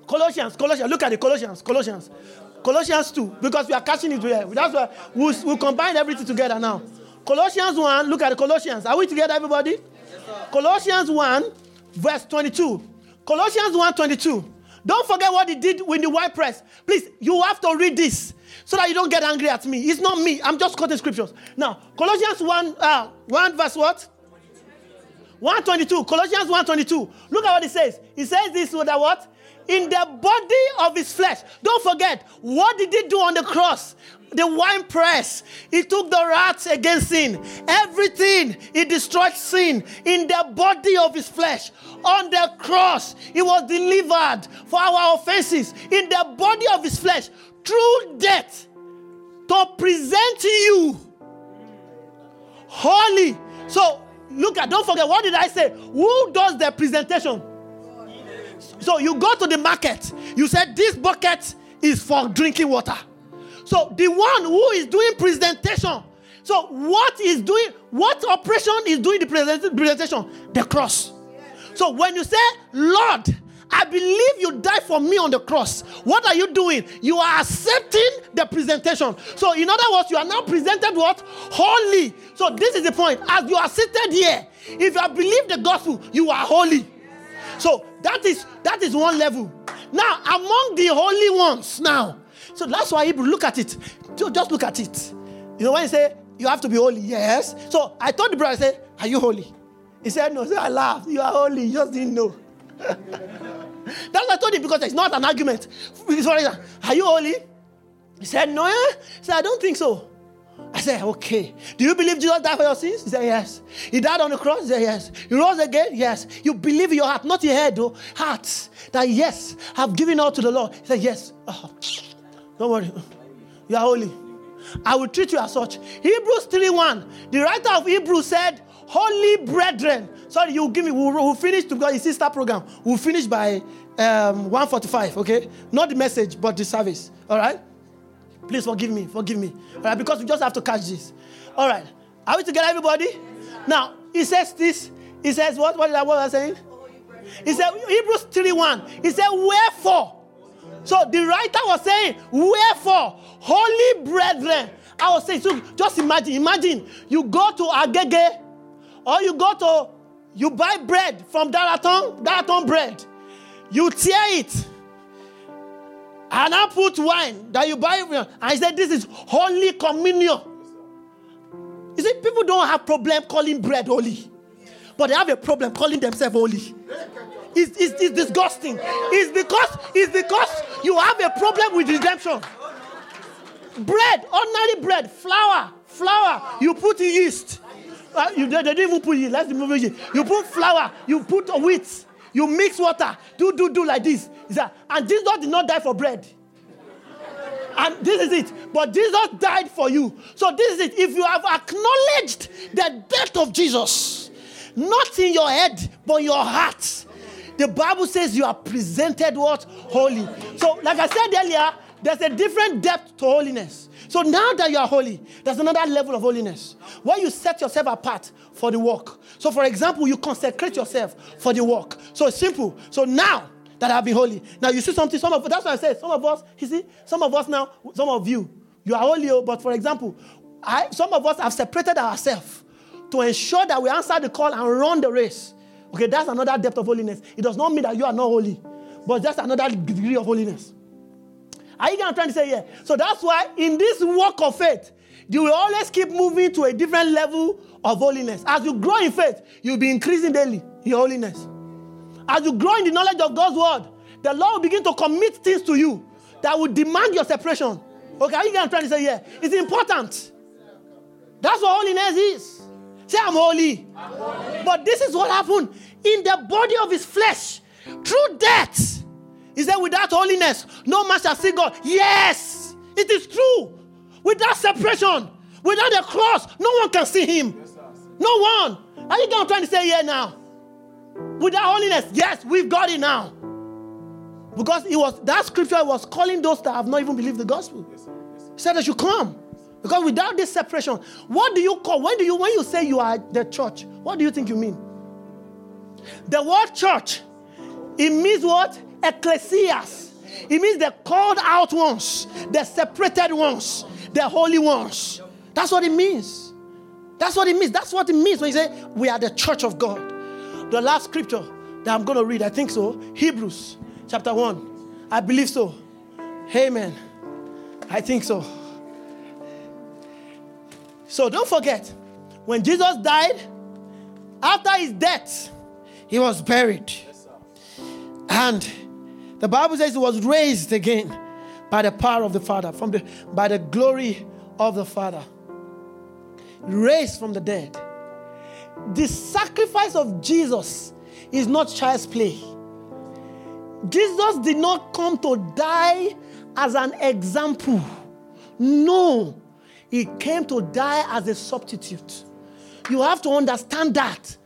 Colossians, Colossians, look at the Colossians, Colossians. Colossians 2, because we are catching it here. That's why we'll, we'll combine everything together now. Colossians 1, look at the Colossians. Are we together, everybody? Yes, Colossians 1, verse 22. Colossians 1:22. Don't forget what he did with the white press. Please, you have to read this so that you don't get angry at me. It's not me. I'm just quoting scriptures. Now, Colossians 1, uh, 1 verse what? 122. Colossians 122. Look at what it says. It says this with the what? In the body of his flesh. Don't forget, what did he do on the cross? The wine press. He took the wrath against sin. Everything. He destroyed sin in the body of his flesh. On the cross, he was delivered for our offenses. In the body of his flesh. Through death. To present you holy. So look at, don't forget, what did I say? Who does the presentation? So you go to the market, you said this bucket is for drinking water. So the one who is doing presentation, so what is doing, what operation is doing the presentation? The cross. So when you say, Lord, I believe you died for me on the cross. What are you doing? You are accepting the presentation. So, in other words, you are now presented what? Holy. So, this is the point. As you are seated here, if you have believed the gospel, you are holy. So, that is that is one level. Now, among the holy ones, now. So that's why Hebrew look at it. Just look at it. You know, when you say you have to be holy, yes. So I told the brother, I said, Are you holy? He said, No. So I laughed. You are holy. You just didn't know. That's what I told him because it's not an argument. Are you holy? He said, No. Eh? He said, I don't think so. I said, Okay. Do you believe Jesus died for your sins? He said, Yes. He died on the cross? He said, Yes. He rose again? Yes. You believe in your heart, not your head, though. Heart. That, yes, I've given all to the Lord. He said, Yes. Oh, don't worry. You are holy. I will treat you as such. Hebrews 3 1. The writer of Hebrews said, Holy brethren. Sorry, you give me, we'll, we'll finish because it's sister program. We'll finish by um, 145, okay? Not the message, but the service. All right? Please forgive me, forgive me. All right, because we just have to catch this. All right. Are we together, everybody? Now, he says this. He says, what, what, what was I saying? He said, Hebrews 3 1. He said, Wherefore? So the writer was saying, Wherefore, holy brethren. I was saying, so just imagine, imagine you go to Agege or you go to, you buy bread from Daraton, Daraton bread. You tear it. And I put wine that you buy. I said, This is holy communion. You see, people don't have problem calling bread holy, but they have a problem calling themselves holy. It's, it's, it's disgusting. It's because, it's because you have a problem with redemption. Bread, ordinary bread, flour, flour, you put yeast. Uh, you, they didn't even put yeast. Let's remove yeast. You put flour, you put wheat, you mix water, do, do, do like this. And Jesus did not die for bread. And this is it. But Jesus died for you. So this is it. If you have acknowledged the death of Jesus, not in your head, but your heart, the Bible says you are presented what? Holy. So, like I said earlier, there's a different depth to holiness. So now that you are holy, there's another level of holiness where you set yourself apart for the work. So, for example, you consecrate yourself for the work. So it's simple. So now that I have been holy, now you see something. Some of that's why I said some of us. You see, some of us now, some of you, you are holy. Oh, but for example, I, some of us have separated ourselves to ensure that we answer the call and run the race. Okay, that's another depth of holiness. It does not mean that you are not holy, but that's another degree of holiness. Are you trying to say yeah? So that's why in this walk of faith, you will always keep moving to a different level of holiness. As you grow in faith, you'll be increasing daily in holiness. As you grow in the knowledge of God's word, the Lord will begin to commit things to you that will demand your separation. Okay, are you trying to try to say yeah? It's important. That's what holiness is. Say, I'm holy. I'm holy. But this is what happened in the body of his flesh through death. He said, without holiness, no man shall see God. Yes, it is true. Without separation, without the cross, no one can see him. No one. Are you going trying to say here now? Without holiness, yes, we've got it now. Because it was that scripture was calling those that have not even believed the gospel. He said that you come. Because without this separation, what do you call when do you when you say you are the church? What do you think you mean? The word church, it means what? Ecclesias. It means the called out ones, the separated ones, the holy ones. That's what it means. That's what it means. That's what it means when you say we are the church of God. The last scripture that I'm going to read, I think so, Hebrews chapter 1. I believe so. Amen. I think so. So don't forget, when Jesus died, after his death, he was buried. and the Bible says he was raised again by the power of the Father, from the, by the glory of the Father. Raised from the dead. The sacrifice of Jesus is not child's play. Jesus did not come to die as an example. No, he came to die as a substitute. You have to understand that.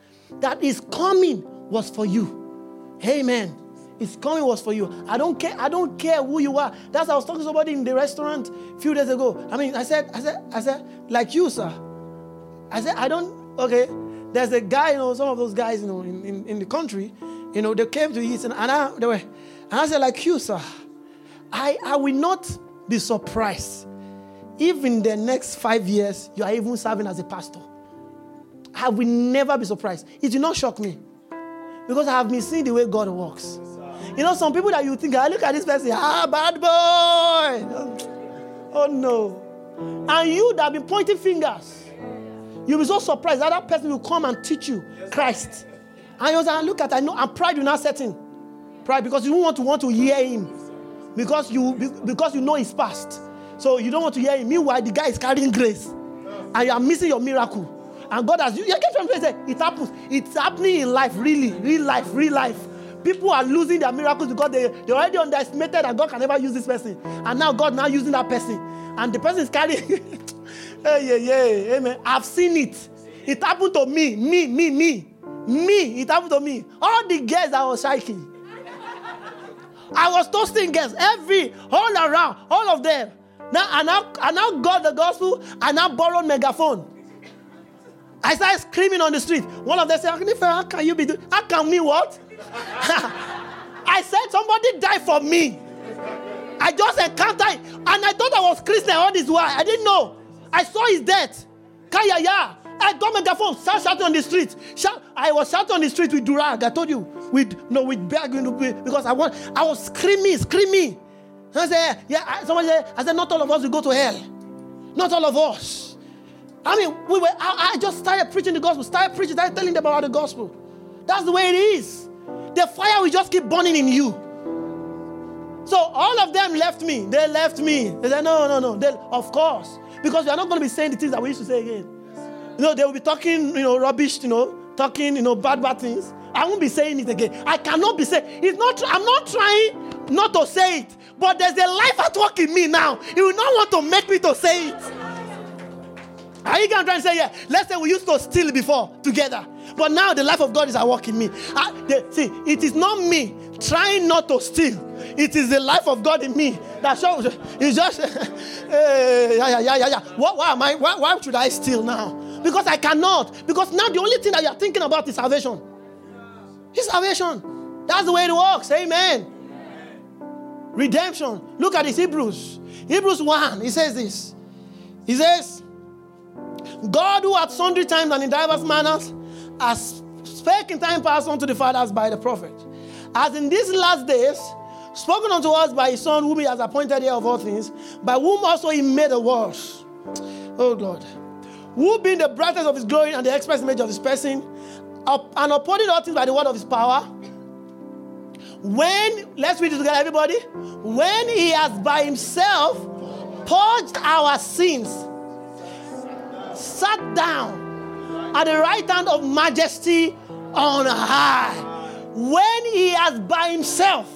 That his coming was for you. Amen. His coming was for you. I don't care. I don't care who you are. That's I was talking to somebody in the restaurant a few days ago. I mean, I said, I said, I said, like you, sir. I said, I don't. Okay, there's a guy, you know, some of those guys, you know, in, in, in the country, you know, they came to eat, and, and I, they were, and I said, like you, sir. I, I will not be surprised if in the next five years you are even serving as a pastor. I will never be surprised. It will not shock me because I have been seeing the way God works. You know, some people that you think, I look at this person, ah, bad boy. Oh no. And you that have been pointing fingers, you'll be so surprised that that person will come and teach you Christ. And you say, look at, I know, and pride will not set in. Pride because you don't want to want to hear him because you because you know his past. So you don't want to hear him. Meanwhile, the guy is carrying grace, and you are missing your miracle. And God has you get from say it happens. It's happening in life, really, real life, real life. People are losing their miracles because they, they already underestimated that God can never use this person. And now God now using that person. And the person is carrying. hey, yeah, yeah, amen. I've seen it. It happened to me, me, me, me. Me, it happened to me. All the girls I was shaking. I was toasting girls, every, all around, all of them. Now, I now, I now got the gospel, I now borrowed megaphone. I started screaming on the street. One of them said, How can you be doing? How can me what? I said, Somebody died for me. I just encountered and I thought I was Christian all this while. I didn't know. I saw his death. Kaya ya. I got megaphone, start shouting on the street. Shout, I was shouting on the street with durag. I told you, with no, with bag because I want. I was screaming, screaming. And I said, yeah. I, somebody said, I said, not all of us will go to hell. Not all of us. I mean, we were. I, I just started preaching the gospel. Started preaching. Started telling them about the gospel. That's the way it is. The fire will just keep burning in you. So all of them left me. They left me. They said, no, no, no. They, of course. Because we are not going to be saying the things that we used to say again. You know, they will be talking, you know, rubbish, you know, talking, you know, bad, bad things. I won't be saying it again. I cannot be saying it's not. I'm not trying not to say it, but there's a life at work in me now. He will not want to make me to say it. Are you going to try and say, yeah? Let's say we used to steal before together, but now the life of God is at work in me. I, the, see, it is not me trying not to steal. It is the life of God in me that shows. It's just, hey, eh, yeah, yeah, yeah, yeah, yeah. What, why am I? Why, why should I steal now? Because I cannot. Because now the only thing that you are thinking about is salvation. It's salvation. That's the way it works. Amen. Amen. Redemption. Look at this Hebrews. Hebrews 1. He says this. He says, God who at sundry times and in diverse manners has spoken in time past unto the fathers by the prophet. As in these last days, spoken unto us by his son, whom he has appointed heir of all things, by whom also he made the worlds. Oh God who being the brightness of his glory and the express image of his person, and upholding all things by the word of his power, when, let's read it together, everybody, when he has by himself purged our sins, sat down at the right hand of majesty on high, when he has by himself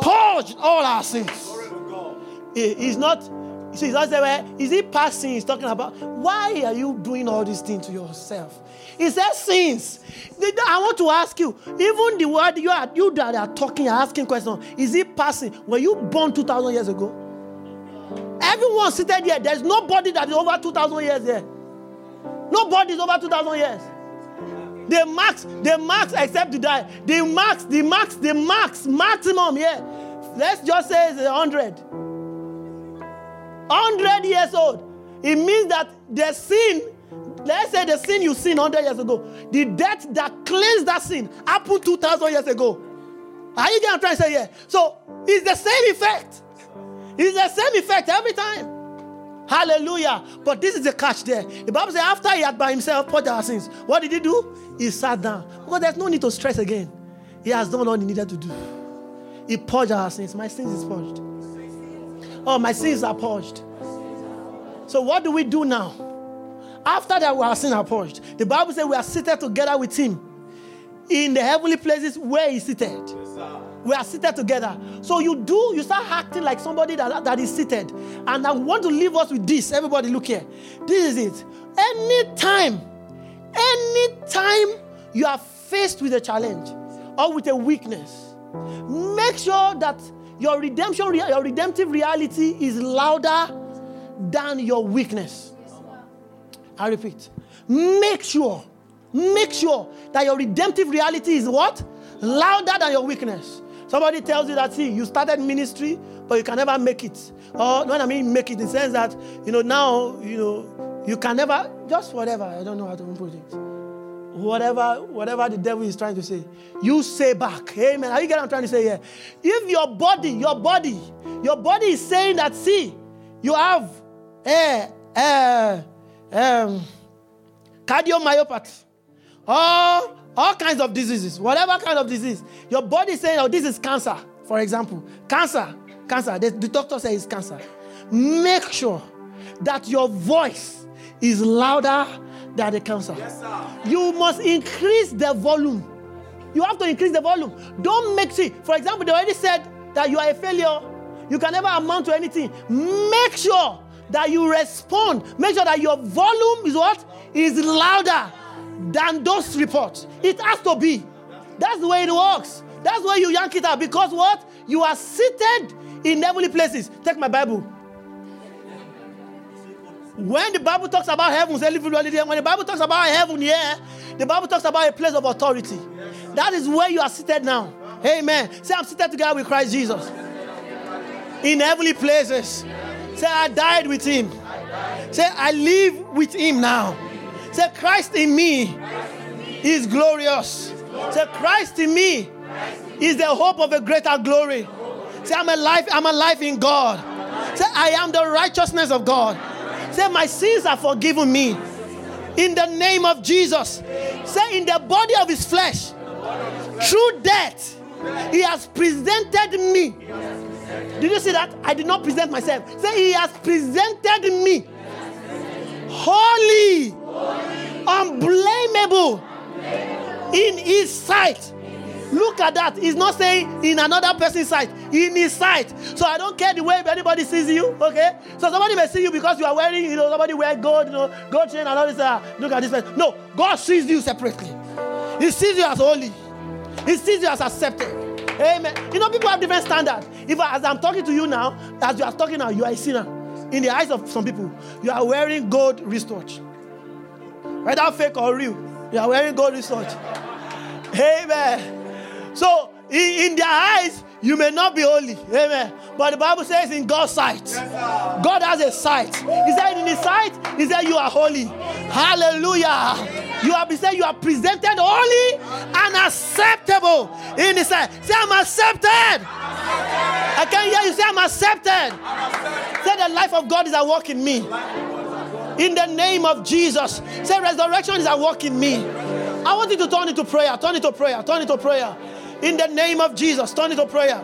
purged all our sins. He's not See, that's where is it passing? He's talking about why are you doing all these things to yourself? He says sins. I want to ask you, even the word you are you that are talking, asking questions, is it passing? Were you born 2,000 years ago? Everyone seated here, there's nobody that is over 2,000 years here. Nobody is over 2,000 years. The max, the max, except to die. The max, the max, the max, maximum, yeah. Let's just say it's 100. 100 years old. It means that the sin, let's say the sin you sinned 100 years ago, the death that cleansed that sin happened 2,000 years ago. Are you getting what I'm trying to say here? So it's the same effect. It's the same effect every time. Hallelujah. But this is the catch there. The Bible says after he had by himself purged our sins, what did he do? He sat down. Because there's no need to stress again. He has done all he needed to do. He purged our sins. My sins is purged. Oh, my sins are purged. So what do we do now? After that, our sins are purged. The Bible says we are seated together with him in the heavenly places where he's seated. We are seated together. So you do, you start acting like somebody that, that is seated. And I want to leave us with this. Everybody, look here. This is it. Anytime, anytime you are faced with a challenge or with a weakness, make sure that your redemption, your redemptive reality is louder than your weakness. I repeat, make sure, make sure that your redemptive reality is what? Louder than your weakness. Somebody tells you that, see, you started ministry, but you can never make it. Or when I mean make it, in the sense that, you know, now, you know, you can never, just whatever, I don't know how to put it. Whatever, whatever the devil is trying to say, you say back. Amen. Are you getting what I'm trying to say here? If your body, your body, your body is saying that, see, you have eh, eh, um, cardiomyopathy, or all kinds of diseases, whatever kind of disease. Your body is saying, oh, this is cancer, for example. Cancer, cancer. The, the doctor says it's cancer. Make sure that your voice is louder than the cancer. Yes, you must increase the volume. You have to increase the volume. Don't make see. For example, they already said that you are a failure. You can never amount to anything. Make sure that you respond. Make sure that your volume is what? Is louder than those reports. It has to be. That's the way it works. That's why you yank it out. Because what? You are seated in heavenly places. Take my Bible. When the Bible talks about heaven, when the Bible talks about heaven here, the Bible talks about a place of authority. That is where you are seated now. Amen. Say, I'm seated together with Christ Jesus. In heavenly places. Say, I died with him. Say, I live with him now. Say, Christ in me is glorious. Say, Christ in me is the hope of a greater glory. Say, I'm alive, I'm alive in God. Say, I am the righteousness of God. Say, my sins are forgiven me. In the name of Jesus. Say, in the body of his flesh, through death, he has presented me. Did you see that? I did not present myself. Say, he has presented me holy, unblameable in his sight. Look at that. He's not saying in another person's sight, in his sight. So I don't care the way anybody sees you, okay? So somebody may see you because you are wearing, you know, somebody wear gold, you know, gold chain and all this. Uh, look at this person. No, God sees you separately. He sees you as holy. He sees you as accepted. Amen. You know, people have different standards. If I, as I'm talking to you now, as you are talking now, you are a sinner in the eyes of some people, you are wearing gold wristwatch. Whether fake or real, you are wearing gold wristwatch. Amen. So, in, in their eyes, you may not be holy. Amen. But the Bible says in God's sight, yes, God has a sight. He said in his sight, he said you are holy. Hallelujah. You have been said you are presented holy and acceptable in his sight. Say, I'm accepted. I can hear you say, I'm accepted. Say, the life of God is at work in me. In the name of Jesus. Say, resurrection is at work in me. I want you to turn it to prayer. Turn it to prayer. Turn it to prayer. In the name of Jesus, turn it to prayer.